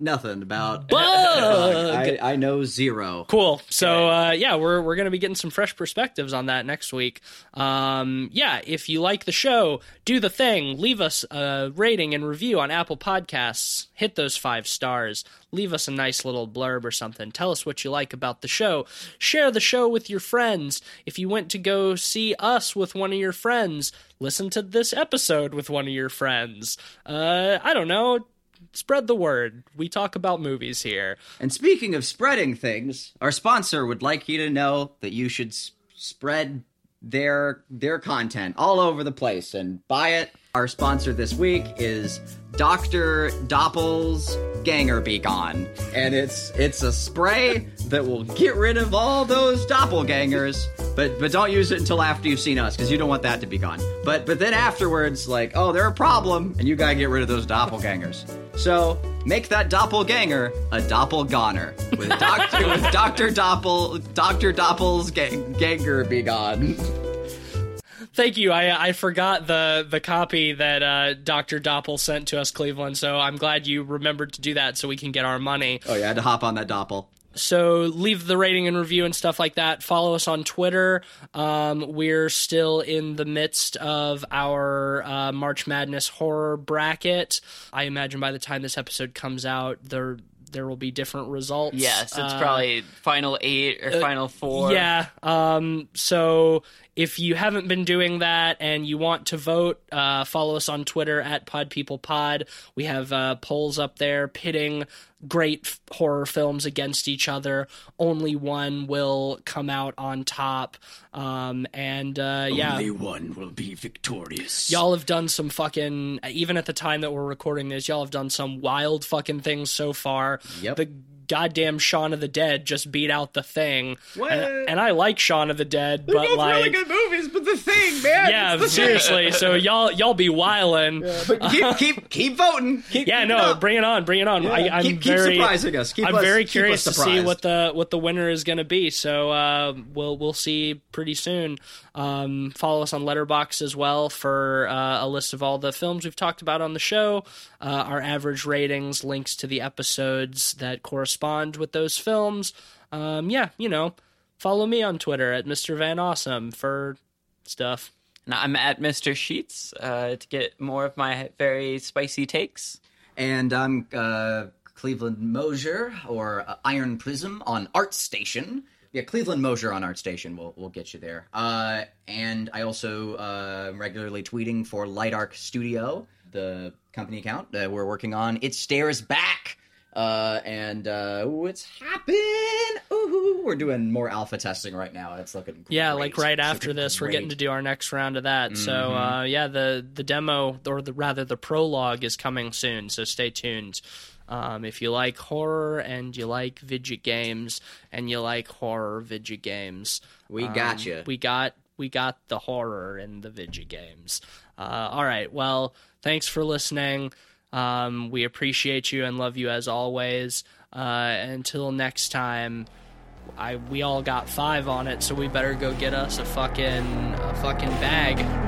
nothing about Bug! I, I know zero. Cool. So uh, yeah, we're we're gonna be getting some fresh perspectives on that next week. Um, yeah, if you like the show, do the thing. Leave us a rating and review on Apple Podcasts. Hit those five stars. Leave us a nice little blurb or something. Tell us what you like about the show. Share the show with your friends. If you went to go see us with one of your friends, listen to this episode with one of your friends. Uh, I don't know. Spread the word. We talk about movies here. And speaking of spreading things, our sponsor would like you to know that you should s- spread their their content all over the place and buy it. Our sponsor this week is Dr. Doppel's Ganger Be Gone. And it's it's a spray that will get rid of all those doppelgangers, but but don't use it until after you've seen us, because you don't want that to be gone. But but then afterwards, like, oh, they're a problem, and you gotta get rid of those doppelgangers. So make that doppelganger a doppelgoner with Doctor with Doctor Doppel Doctor Doppel's gang, ganger be gone. Thank you. I I forgot the the copy that uh, Dr. Doppel sent to us, Cleveland. So I'm glad you remembered to do that, so we can get our money. Oh yeah, I had to hop on that doppel. So leave the rating and review and stuff like that. Follow us on Twitter. Um, we're still in the midst of our uh, March Madness horror bracket. I imagine by the time this episode comes out, there there will be different results. Yes, it's Uh, probably final eight or final four. Yeah. Um, so if you haven't been doing that and you want to vote, uh, follow us on Twitter at PodPeoplePod. We have uh, polls up there pitting great f- horror films against each other. Only one will come out on top. Um, and uh, yeah. Only one will be victorious. Y'all have done some fucking even at the time that we're recording this, y'all have done some wild fucking things so far. Yep. The goddamn Shaun of the Dead just beat out the thing. What? And, and I like Shaun of the Dead, but like really good movies, but the thing, man. yeah, seriously. So y'all y'all be wiling. Yeah, But keep keep keep voting. Keep, keep no, bring it on, bring it on. I, I'm keep, keep very surprising us. Keep I'm us, very curious us to see what the what the winner is going to be. So uh, we'll we'll see pretty soon. Um, follow us on Letterboxd as well for uh, a list of all the films we've talked about on the show, uh, our average ratings, links to the episodes that correspond with those films. Um, yeah, you know, follow me on Twitter at Mr. Van Awesome for stuff. And I'm at Mr. Sheets uh, to get more of my very spicy takes. And I'm uh, Cleveland Mosier or uh, Iron Prism on ArtStation. Yeah, Cleveland Mosier on ArtStation will will get you there. Uh, and I also uh, regularly tweeting for Light Arc Studio, the company account that we're working on. It stares back. Uh, and uh, ooh, it's happening. Ooh, we're doing more alpha testing right now. It's looking Yeah, like right after this, we're getting to do our next round of that. So uh, yeah, the the demo or the rather the prologue is coming soon. So stay tuned. Um, if you like horror and you like vidget games and you like horror vidget games, We um, got you. We got we got the horror in the vidget games. Uh, all right. Well, thanks for listening. Um, we appreciate you and love you as always. Uh, until next time. I we all got five on it, so we better go get us a fucking a fucking bag.